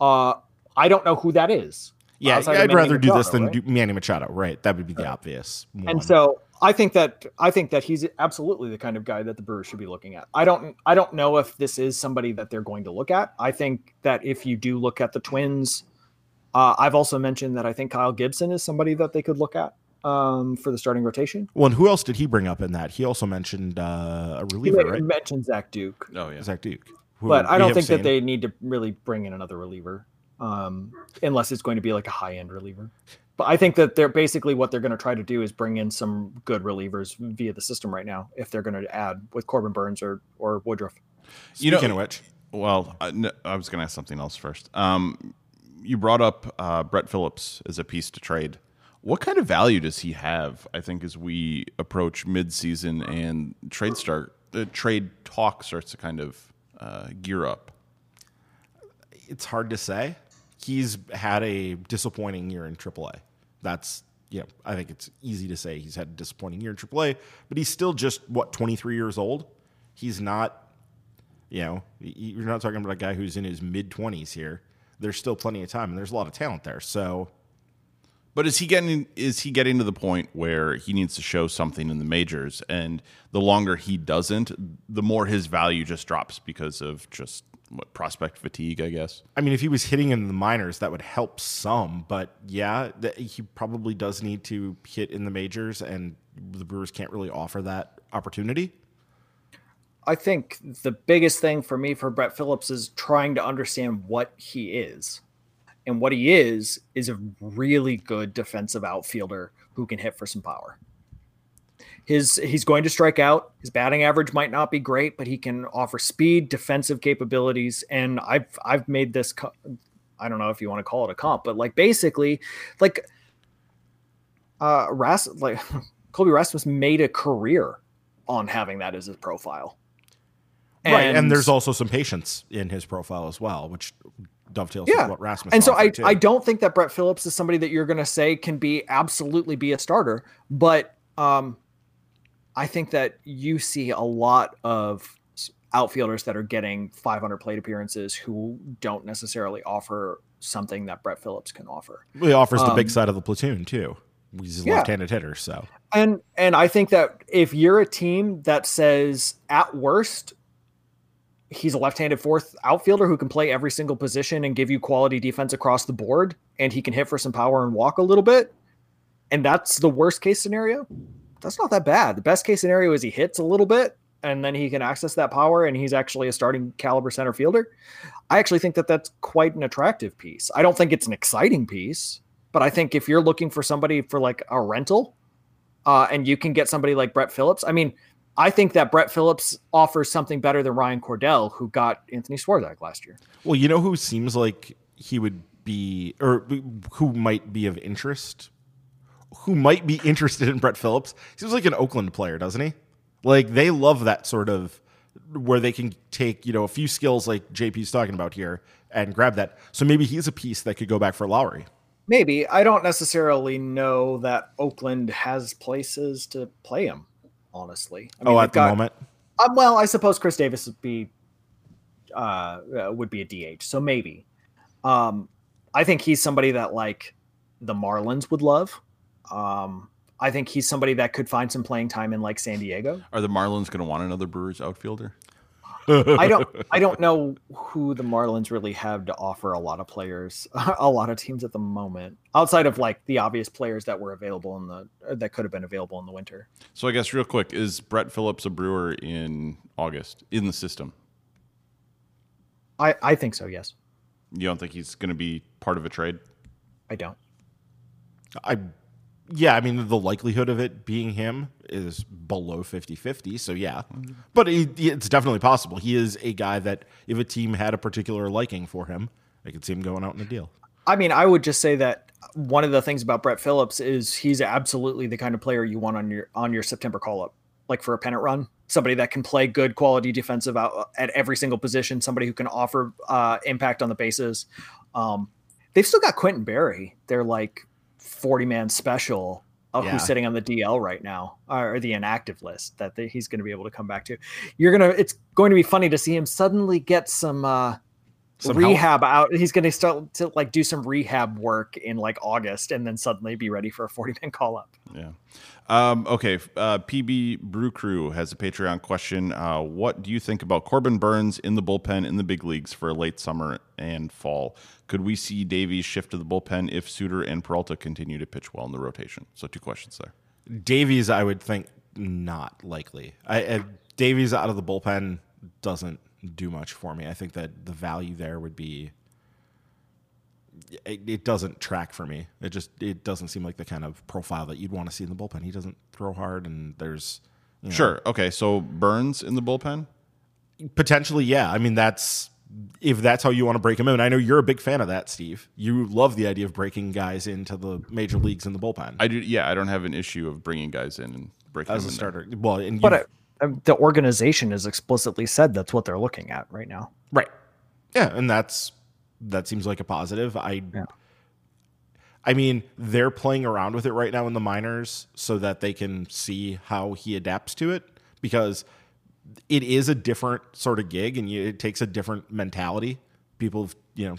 uh i don't know who that is Yeah, I'd rather do this than right? do Manny Machado. Right. That would be the obvious. one. and so I think that I think that he's absolutely the kind of guy that the Brewers should be looking at. I don't I don't know if this is somebody that they're going to look at. I think that if you do look at the Twins, uh, I've also mentioned that I think Kyle Gibson is somebody that they could look at um, for the starting rotation. well, and who else did he bring up in that? He also mentioned uh, a He reliever, ma- right? mentioned Zach Duke, Oh yeah. Zach Duke. but I don't have think that they need to really bring in another reliever um, unless it's going to be like a high end reliever. But I think that they're basically what they're going to try to do is bring in some good relievers via the system right now. If they're going to add with Corbin Burnes or or Woodruff. You know- Speaking of which, Well, I, no, I was going to ask something else first. Um, you brought up uh, Brett Phillips as a piece to trade. What kind of value does he have? I think as we approach midseason and trade start, the trade talk starts to kind of uh, gear up. it's hard to say. He's had a disappointing year in AAA. That's yeah, I think it's easy to say he's had a disappointing year in AAA, but he's still just what 23 years old. He's not, you know, you're not talking about a guy who's in his mid 20s here. There's still plenty of time, and there's a lot of talent there. So But is he getting is he getting to the point where he needs to show something in the majors and the longer he doesn't, the more his value just drops because of just what prospect fatigue, I guess. I mean, if he was hitting in the minors, that would help some. But yeah, th- he probably does need to hit in the majors, and the Brewers can't really offer that opportunity. I think the biggest thing for me for Brett Phillips is trying to understand what he is. And what he is is a really good defensive outfielder who can hit for some power. His he's going to strike out. His batting average might not be great, but he can offer speed, defensive capabilities, and I've I've made this. Co- I don't know if you want to call it a comp, but like basically, like uh Ras like Colby Rasmus made a career on having that as his profile. right, and there's also some patience in his profile as well, which dovetails with yeah. what Rasmus. and so I, too. I don't think that Brett Phillips is somebody that you're going to say can be absolutely be a starter, but um, I think that you see a lot of outfielders that are getting 500 plate appearances who don't necessarily offer something that Brett Phillips can offer. he offers the big um, side of the platoon too. He's a Yeah. left-handed hitter, so And and I think that if you're a team that says at worst he's a left-handed fourth outfielder who can play every single position and give you quality defense across the board and he can hit for some power and walk a little bit. And that's the worst case scenario. That's not that bad. The best case scenario is he hits a little bit and then he can access that power and he's actually a starting caliber center fielder. I actually think that that's quite an attractive piece. I don't think it's an exciting piece but i think if you're looking for somebody for like a rental uh, and you can get somebody like Brett Phillips. I mean, I think that Brett Phillips offers something better than Ryan Cordell, who got Anthony Swarzak last year. well, you know who seems like he would be, or who might be of interest, who might be interested in Brett Phillips. Seems like an Oakland player, doesn't he? Like they love that sort of where they can take you know a few skills like JP's talking about here and grab that. So maybe he's a piece that could go back for Lowrie. Maybe I don't necessarily know that Oakland has places to play him. Honestly, I oh, at the got- moment, Um, well, I suppose Khris Davis would be uh, uh, would be a DH, so maybe. Um, I think he's somebody that like the Marlins would love. Um, I think he's somebody that could find some playing time in like San Diego. Are the Marlins going to want another Brewers outfielder? I don't I don't know who the Marlins really have to offer a lot of players, a lot of teams at the moment, outside of like the obvious players that were available in the uh, that could have been available in the winter. So I guess real quick, is Brett Phillips a Brewer in August in the system? I I think so. Yes, You don't think he's going to be part of a trade? I don't. I yeah, I mean the likelihood of it being him is below 50-50, so yeah. But it, it's definitely possible. He is a guy that if a team had a particular liking for him, I could see him going out in a deal. I mean, I would just say that one of the things about Brett Phillips is he's absolutely the kind of player you want on your on your September call up, like for a pennant run. Somebody that can play good quality defensive out at every single position. Somebody who can offer uh, impact on the bases. Um, they've still got Quintin Berry. They're like forty man special. Uh, Yeah. Who's sitting on the DL right now or the inactive list that they, he's going to be able to come back to? You're gonna. It's going to be funny to see him suddenly get some. Uh, Some help. rehab out. He's going to start to like do some rehab work in like August, and then suddenly be ready for a forty man call up. Yeah. Um, okay. Uh, PB Brew Crew has a Patreon question. Uh, what do you think about Corbin Burnes in the bullpen in the big leagues for late summer and fall? Could we see Davies shift to the bullpen if Suter and Peralta continue to pitch well in the rotation? So two questions there. Davies, I would think not likely. I, I Davies out of the bullpen doesn't do much for me. I think that the value there would be. It, it doesn't track for me. It just it doesn't seem like the kind of profile that you'd want to see in the bullpen. He doesn't throw hard, and there's you know, Sure. Okay. So Burnes in the bullpen. potentially yeah. I mean that's if that's how you want to break him in. I know you're a big fan of that, Steve. You love the idea of breaking guys into the major leagues in the bullpen I do. Yeah. I don't have an issue of bringing guys in and breaking as them a in there. starter. Well, and But you've- uh, Um, the organization has explicitly said that's what they're looking at right now. Right. Yeah, and that's that seems like a positive. I Yeah. I mean, they're playing around with it right now in the minors so that they can see how he adapts to it because it is a different sort of gig and you, it takes a different mentality. People, have, you know,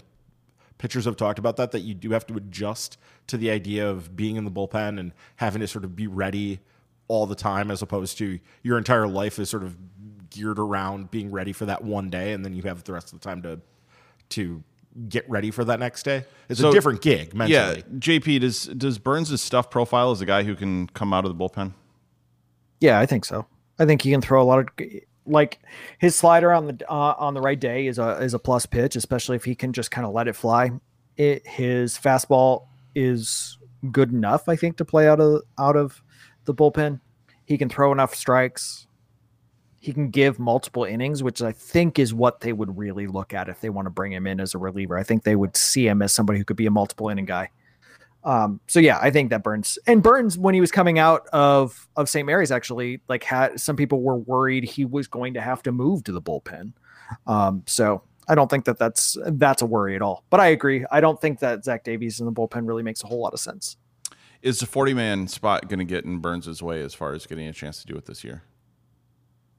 pitchers have talked about that that you do have to adjust to the idea of being in the bullpen and having to sort of be ready all the time as opposed to your entire life is sort of geared around being ready for that one day and then you have the rest of the time to to get ready for that next day. It's So- a different gig mentally. Yeah. JP does does Burnes' stuff profile as a guy who can come out of the bullpen? Yeah, I think so. I think he can throw a lot of like his slider on the uh, on the right day is a is a plus pitch, especially if he can just kind of let it fly. It his fastball is good enough, I think, to play out of out of the bullpen. He can throw enough strikes. He can give multiple innings, which I think is what they would really look at if they want to bring him in as a reliever. I think they would see him as somebody who could be a multiple inning guy. Um, so yeah, I think that Burnes and Burnes when he was coming out of of St. Mary's actually like had some people were worried he was going to have to move to the bullpen. Um, so I don't think that that's that's a worry at all. But I agree. I don't think that Zach Davies in the bullpen really makes a whole lot of sense. Is the forty man spot going to get in Burnes' way as far as getting a chance to do it this year?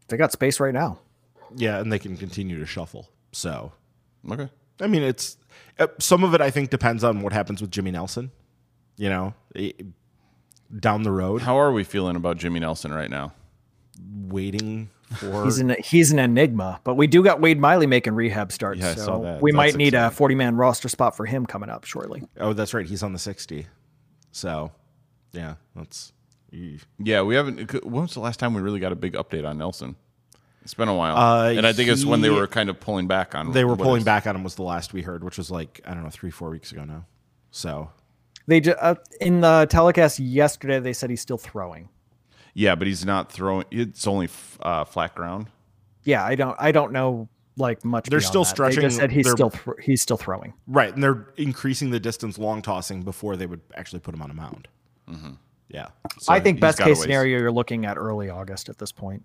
They got space right now. Yeah, and they can continue to shuffle. So, Okay. I mean, it's uh, some of it I think depends on what happens with Jimmy Nelson, you know, i- down the road How are we feeling about Jimmy Nelson right now? waiting for He's an he's an enigma, but we do got Wade Miley making rehab starts. Yeah, I so saw that. we That's might need a 40 man roster spot for him coming up shortly. Oh, that's right. He's on the 60. So, yeah, that's eesh. Yeah, we haven't. When was the last time we really got a big update on Nelson? It's been a while, Uh, and I think it's when they were kind of pulling back on. they were pulling is- back on him was the last we heard, which was like I don't know, 3 4 weeks ago now. So, They just uh, in the telecast yesterday they said he's still throwing. Yeah, but he's not throwing. It's only f- uh, flat ground. Yeah, I don't I don't know like much. They're still that. They stretching just said he's still thr he's still throwing. right, and they're increasing the distance long tossing before they would actually put him on a mound. Yeah. So I think best case scenario you're looking at early August at this point.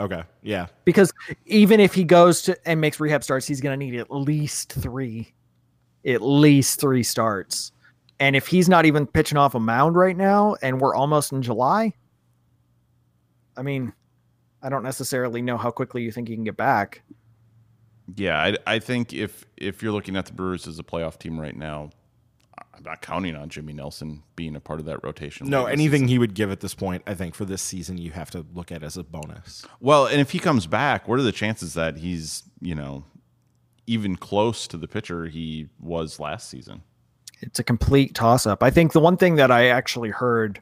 Okay. Yeah. Because even if he goes to and makes rehab starts, he's going to need at least 3 at least 3 starts. And if he's not even pitching off a mound right now and we're almost in July, I mean, I don't necessarily know how quickly you think he can get back. Yeah, I, I think if if you're looking at the Brewers as a playoff team right now, I'm not counting on Jimmy Nelson being a part of that rotation. No, late in the anything season. he would give at this point, I think for this season, you have to look at as a bonus. Well, and if he comes back, what are the chances that he's you know even close to the pitcher he was last season? it's a complete toss up. I think the one thing that I actually heard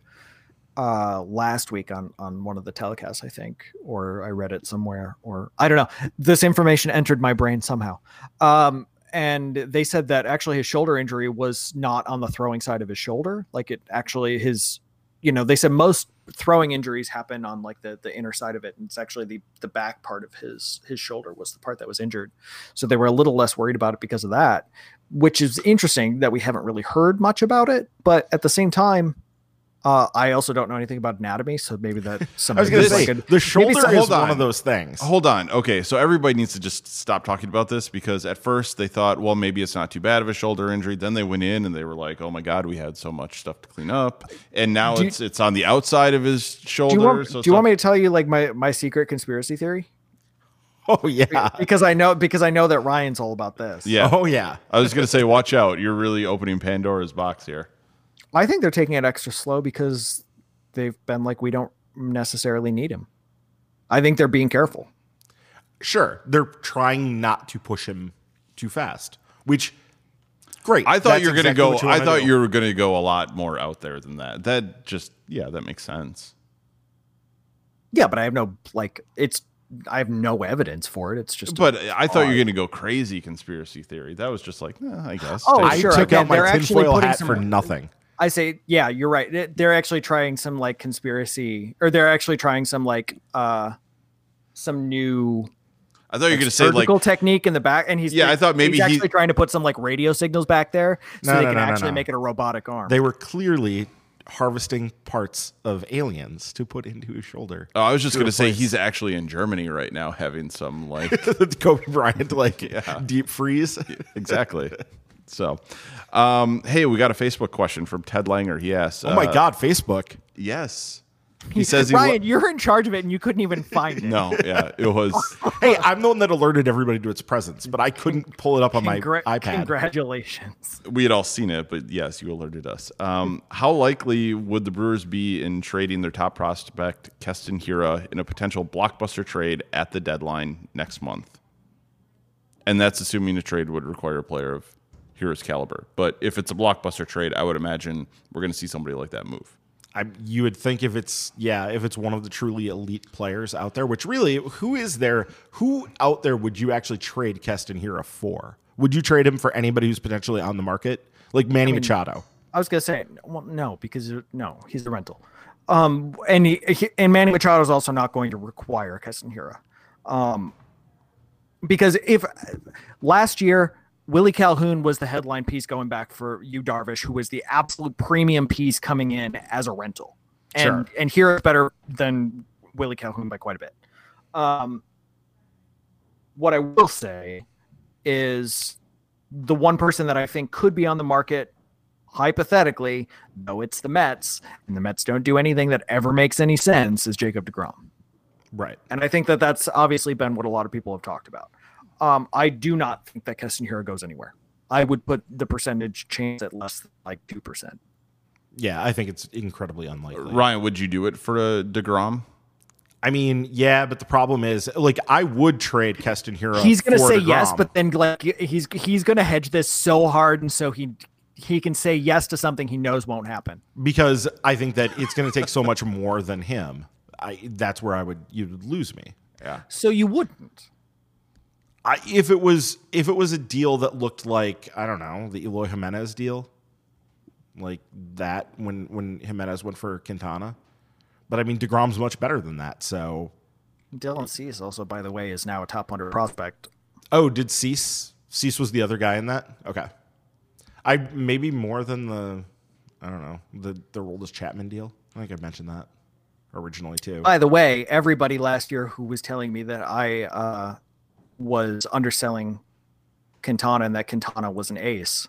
uh, last week on on one of the telecasts, I think, or I read it somewhere, or I don't know. This information entered my brain somehow. Um, and they said that actually his shoulder injury was not on the throwing side of his shoulder. Like it actually his, you know, they said most throwing injuries happen on like the the inner side of it, and it's actually the the back part of his his shoulder was the part that was injured. So they were a little less worried about it because of that. which is interesting that we haven't really heard much about it. But at the same time, uh, I also don't know anything about anatomy, so maybe that some I was going to say like a- the shoulder some- is hold one on. of those things. Hold on. Okay, so everybody needs to just stop talking about this because at first they thought, well, maybe it's not too bad of a shoulder injury. Then they went in and they were like, oh my god, we had so much stuff to clean up, and now Do you- it's it's on the outside of his Do shoulder. you, want, so do you want me to tell you like my, my secret conspiracy theory? Oh yeah. Because I know because I know that Ryan's all about this. Yeah, Oh yeah. I was gonna say, watch out. You're really opening Pandora's box here. I think they're taking it extra slow because they've been like we don't necessarily need him. I think they're being careful. Sure. They're trying not to push him too fast, which great. I thought That's you were gonna go. you I thought you were gonna go a lot more out there than that. That just yeah, that makes sense. Yeah, but I have no like it's I have no evidence for it. It's just But I thought you were gonna go crazy conspiracy theory. That was just like, eh, I guess. Oh, I sure, took again, out my they're tinfoil hat some- for nothing. I say, yeah, you're right. They- They're actually trying some like conspiracy, or they're actually trying some like uh some new I thought you were gonna say like surgical technique in the back, and he's Yeah, I thought maybe he's he- actually trying to put some like radio signals back there, so No, they no, can no, no, actually no. make it a robotic arm. They were clearly harvesting parts of aliens to put into his shoulder. Oh, I was just gonna say he's actually in Germany right now having some like Kobe Bryant like deep freeze. exactly. So, um, hey, we got a Facebook question from Ted Langer. He asks, Oh my uh, God, Facebook. yes. He says he Ryan, wa- you're in charge of it, and you couldn't even find it. no, yeah, it was. Hey, I'm the one that alerted everybody to its presence, but I couldn't pull it up on my iPad. Congratulations. We had all seen it, but yes, you alerted us. Um, how likely would the Brewers be in trading their top prospect, Keston Hiura, in a potential blockbuster trade at the deadline next month? And that's assuming a trade would require a player of Hiura's caliber. But if it's a blockbuster trade, I would imagine we're going to see somebody like that move. I, you would think if it's yeah, if it's one of the truly elite players out there, which really, who is there? Who out there would you actually trade Keston Hiura for? Would you trade him for anybody who's potentially on the market, like Manny Machado? I was gonna say well, no because no, he's a rental. Um, and he, he and Manny Machado is also not going to require Keston Hiura. Um, because if last year Willie Calhoun was the headline piece going back for Yu Darvish, who was the absolute premium piece coming in as a rental, and and Hiura is better than Willie Calhoun by quite a bit. Um, what I will say is the one person that I think could be on the market hypothetically, though it's the Mets, and the Mets don't do anything that ever makes any sense, is Jacob DeGrom. Right. And I think that that's obviously been what a lot of people have talked about. Um, I do not think that Keston Hiura goes anywhere. I would put the percentage chance at less than like 2%. Yeah, I think it's incredibly unlikely. Ryan, would you do it for a DeGrom? I mean, yeah, but the problem is, like, I would trade Keston Hiura. He's going to for say yes, but then like he's he's going to hedge this so hard and so he he can say yes to something he knows won't happen. because I think that it's going to take so much more than him. I that's where I would you would lose me. Yeah. So you wouldn't. I, if it was if it was a deal that looked like I don't know the Eloy Jimenez deal, like that when when Jimenez went for Quintana, but I mean Degrom's much better than that. So Dylan Cease also, by the way, is now a top 100 prospect. oh, did Cease Cease was the other guy in that? Okay, I maybe more than the I don't know the the Aroldis Chapman deal. I think I mentioned that originally too. By the way, everybody last year who was telling me that I uh, was underselling Quintana and that Quintana was an ace.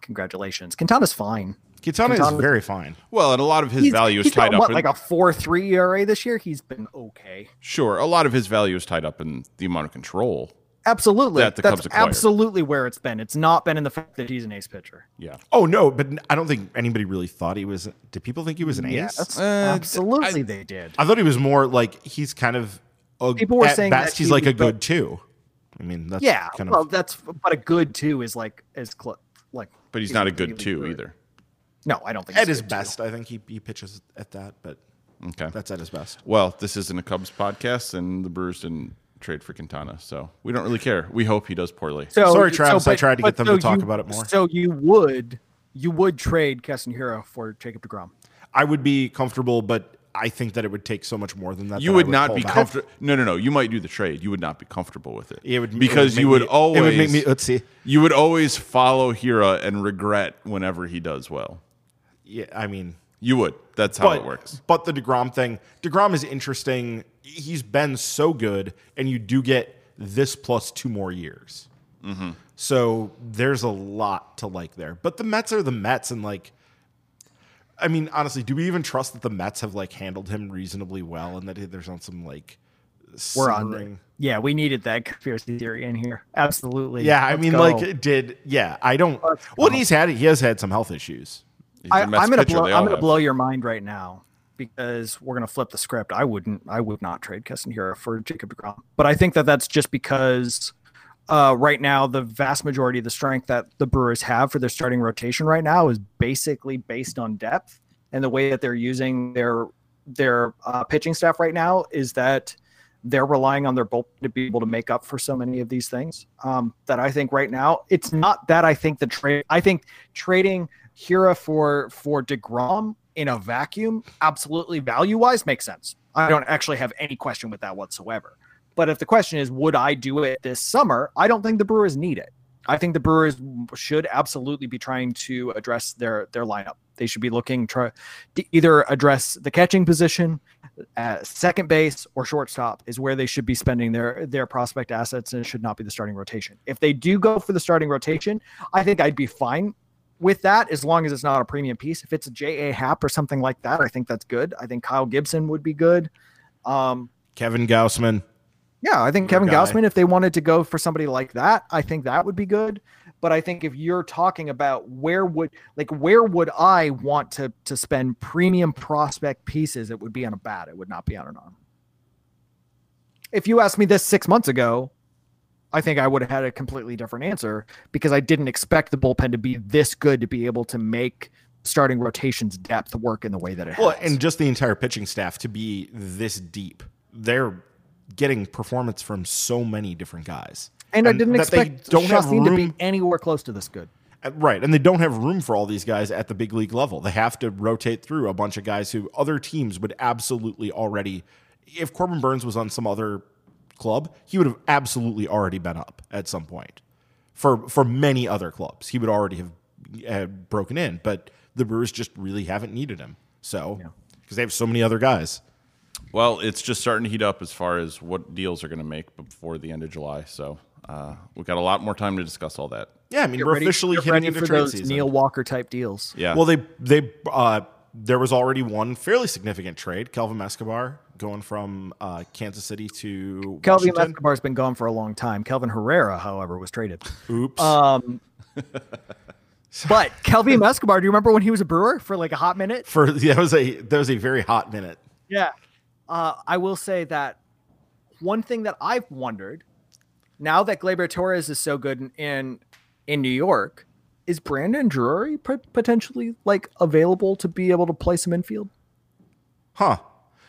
Congratulations. Quintana's fine. Quintana is very fine. Well, and a lot of his He's, value is he's tied got, up what, in like a 4 3 ERA this year? He's been okay. sure. A lot of his value is tied up in the amount of control. Absolutely. That the That's Cubs absolutely where it's been. It's not been in the fact that he's an ace pitcher. Yeah. Oh no, but I don't think anybody really thought he was. Did people think he was an ace? Yes, Uh, absolutely I- they did. I thought he was more like he's kind of. A, People were at saying best that he's like a good two. I mean, that's Yeah, kind well, of. that's but a good two is like is cl- like. But he's not a good really two good. either. No, I don't think At he's his a good two. best, I think he, he pitches at that, but Okay. that's at his best. Well, this isn't a Cubs podcast, and the Brewers didn't trade for Quintana, so we don't really care. We hope he does poorly. So, Sorry, Travis, I but- tried to get them to talk you- about it more. So you would you would trade Keston Hiura for Jacob Degrom? I would be comfortable, but I think that it would take so much more than that. You that would not be comfortable. No, no, no. You might do the trade. You would not be comfortable with it. It would because it you make would me- always. It would make me. Let's see. You would always follow Hiura and regret whenever he does well. Yeah, I mean, You would. That's how but it works. but the Degrom thing, Degrom is interesting. He's been so good, and you do get this plus two more years. Mm-hmm. So there's a lot to like there. But the Mets are the Mets, and like, I mean, honestly, do we even trust that the Mets have like handled him reasonably well, and that there's not some like We're on. simmering- Yeah, we needed that conspiracy theory in here. Absolutely. Yeah, I Let's mean, go. like, did yeah? I don't. Let's Well, go. he's had he has had some health issues. He's I, a I'm gonna blow. I'm all gonna have. blow your mind right now because we're gonna flip the script. I wouldn't. I would not trade Keston Hiura for Jacob Degrom, but I think that that's just because uh, right now the vast majority of the strength that the Brewers have for their starting rotation right now is basically based on depth and the way that they're using their their uh, pitching staff right now is that they're relying on their bullpen to be able to make up for so many of these things. Um, that I think right now it's not that I think the trade. I think trading Hiura for for Degrom in a vacuum, absolutely value wise, makes sense. I don't actually have any question with that whatsoever. But if the question is, would I do it this summer? I don't think the Brewers need it. I think the Brewers should absolutely be trying to address their their lineup. They should be looking try to either address the catching position, uh, second base, or shortstop is where they should be spending their their prospect assets, and it should not be the starting rotation. If they do go for the starting rotation, I think I'd be fine with that as long as it's not a premium piece. If it's a J.A. Happ or something like that, I think that's good. I think Kyle Gibson would be good. Um, Kevin Gausman. Yeah, I think Kevin guy. Gausman, if they wanted to go for somebody like that, I think that would be good. But I think if you're talking about where would like where would I want to to spend premium prospect pieces, it would be on a bat. It would not be on an arm. If you asked me this six months ago, I think I would have had a completely different answer because I didn't expect the bullpen to be this good to be able to make starting rotations depth work in the way that it Well, has. and just the entire pitching staff to be this deep. They're getting performance from so many different guys. And I didn't expect don't have Chacin to be anywhere close to this good. Uh, Right. And they don't have room for all these guys at the big league level. They have to rotate through a bunch of guys who other teams would absolutely already. If Corbin Burnes was on some other club, he would have absolutely already been up at some point. For for many other clubs, he would already have uh, broken in. But the Brewers just really haven't needed him. So because they have so many other guys. Well, it's just starting to heat up as far as what deals are going to make before the end of July. So uh, we've got a lot more time to discuss all that. Yeah, I mean Get we're ready- officially get hitting ready into for trade those season. Neil Walker type deals. Yeah. Well, they they uh, there was already one fairly significant trade. Kelvin Escobar going from uh, Kansas City to Kelvin Washington. Escobar's been gone for a long time. Kelvin Herrera, however, was traded. Oops. Um, but Kelvin Escobar, do you remember when he was a Brewer for like a hot minute? For that was a that was a very hot minute. Yeah. Uh, I will say that one thing that I've wondered now that Gleyber Torres is so good in in, in New York, is Brandon Drury pot- potentially like available to be able to play some infield? Huh.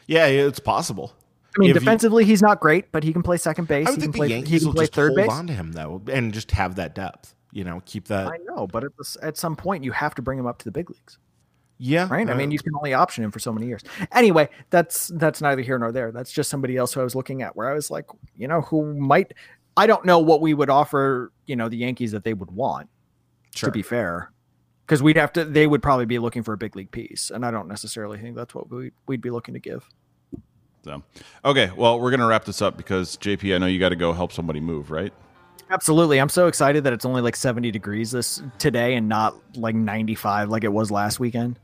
Yeah, it's possible. I mean, If you- defensively, he's not great, but he can play second base. I would he can think the play, he Yankees can will play just third hold base. on to him though, and just have that depth. You know, keep that. I know, but at, this, at some point, you have to bring him up to the big leagues. Yeah, right? I mean, you can only option him for so many years. Anyway, that's that's neither here nor there. That's just somebody else who I was looking at where I was like, you know, who might I don't know what we would offer, you know, the Yankees that they would want, sure. to be fair. Because we'd have to they would probably be looking for a big league piece. And I don't necessarily think that's what we we'd be looking to give. So, okay. Well, we're going to wrap this up because JP, I know you got to go help somebody move, right? Absolutely. I'm so excited that it's only like 70 degrees this today and not like 95 like it was last weekend.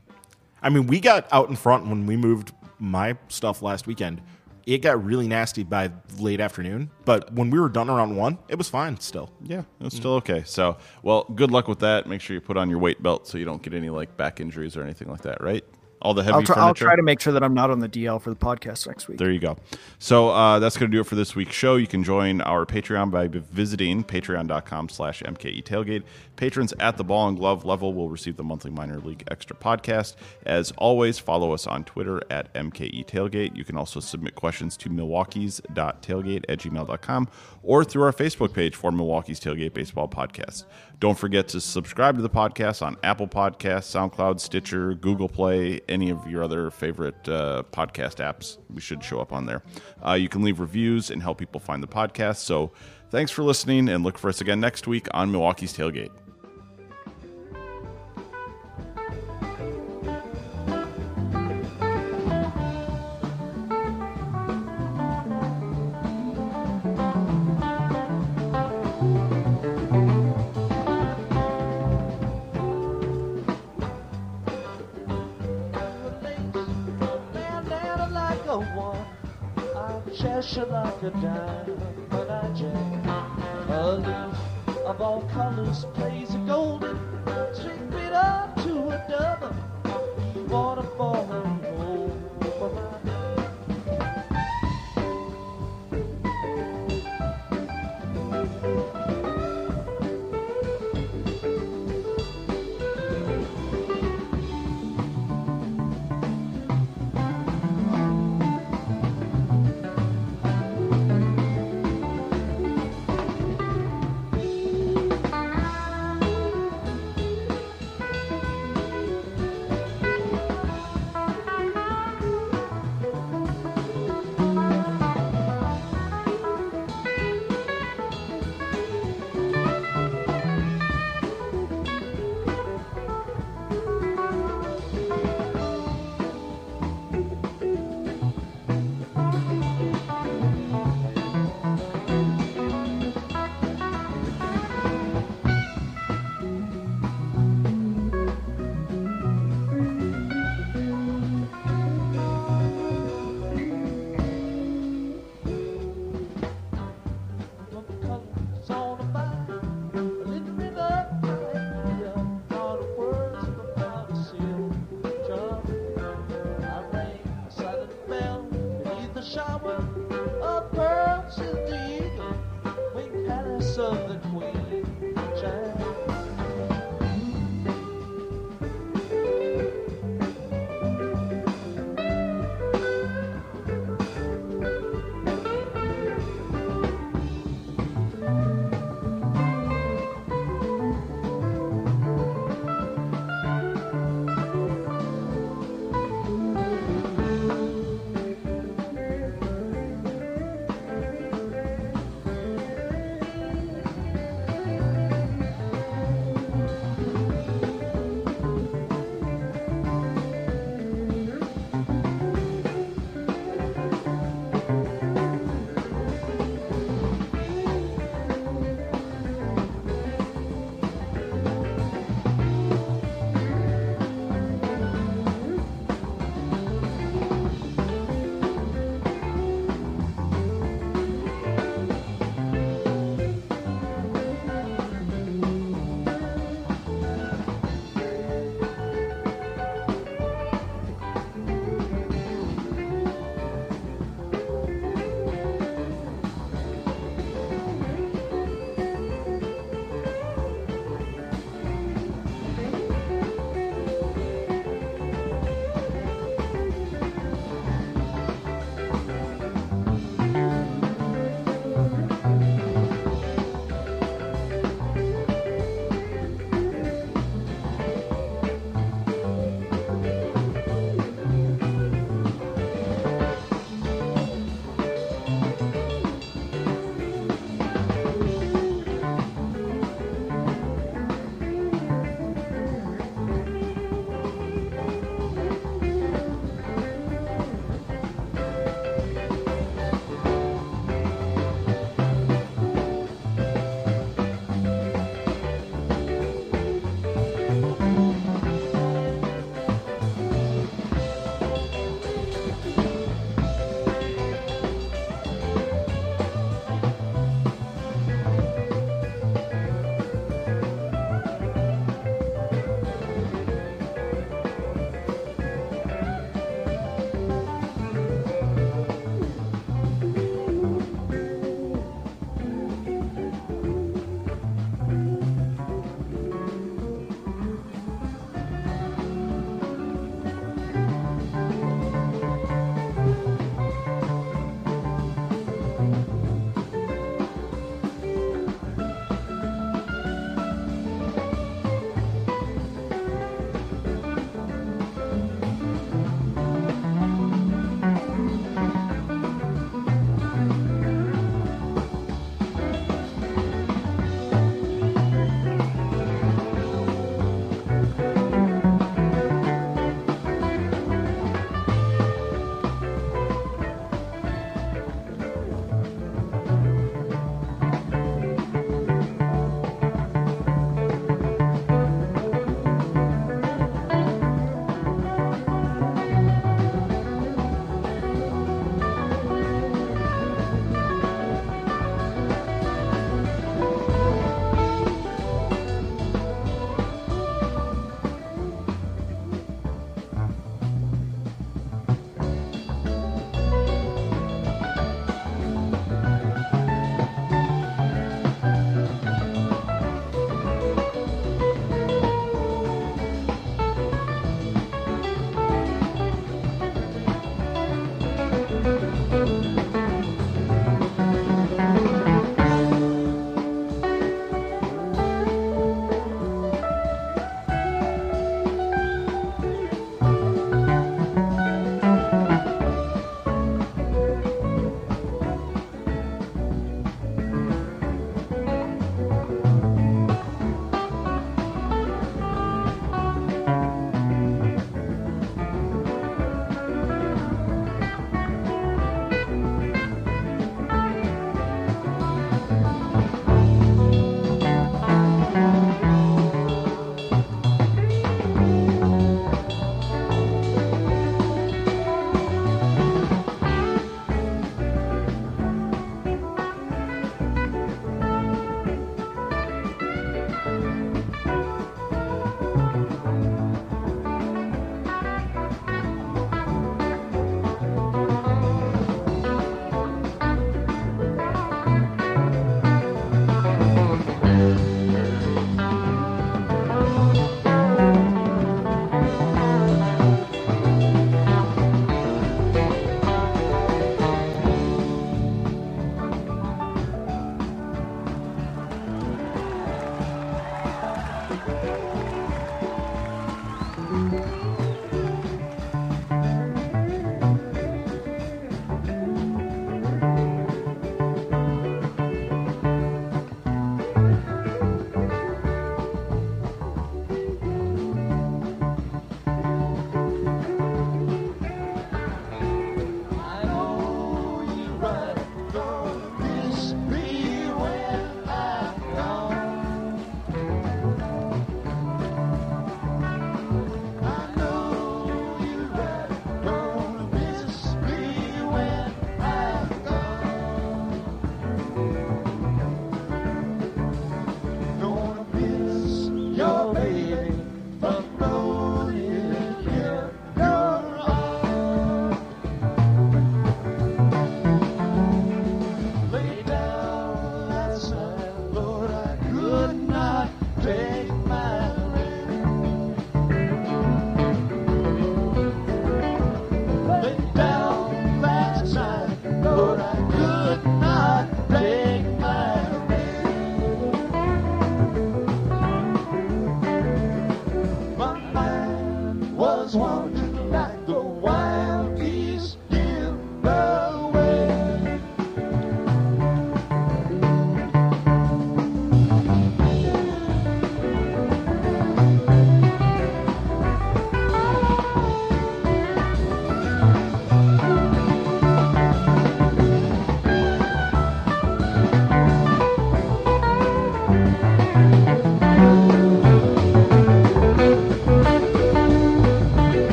I mean, we got out in front when we moved my stuff last weekend. It got really nasty by late afternoon, but when we were done around one, it was fine still. Yeah, it's mm. still okay. So, well, good luck with that. Make sure you put on your weight belt so you don't get any like back injuries or anything like that, right? All the heavy I'll try, I'll try to make sure that I'm not on the DL for the podcast next week. There you go. So uh, that's going to do it for this week's show. You can join our Patreon by visiting patreon.com slash MKE tailgate. Patrons at the ball and glove level will receive the monthly minor league extra podcast. As always, follow us on Twitter at MKE tailgate. You can also submit questions to milwaukee's.tailgate at gmail.com or through our Facebook page for Milwaukee's Tailgate Baseball Podcast. Don't forget to subscribe to the podcast on Apple Podcasts, SoundCloud, Stitcher, Google Play, any of your other favorite uh, podcast apps. We should show up on there. Uh, you can leave reviews and help people find the podcast. So thanks for listening and look for us again next week on Milwaukee's Tailgate.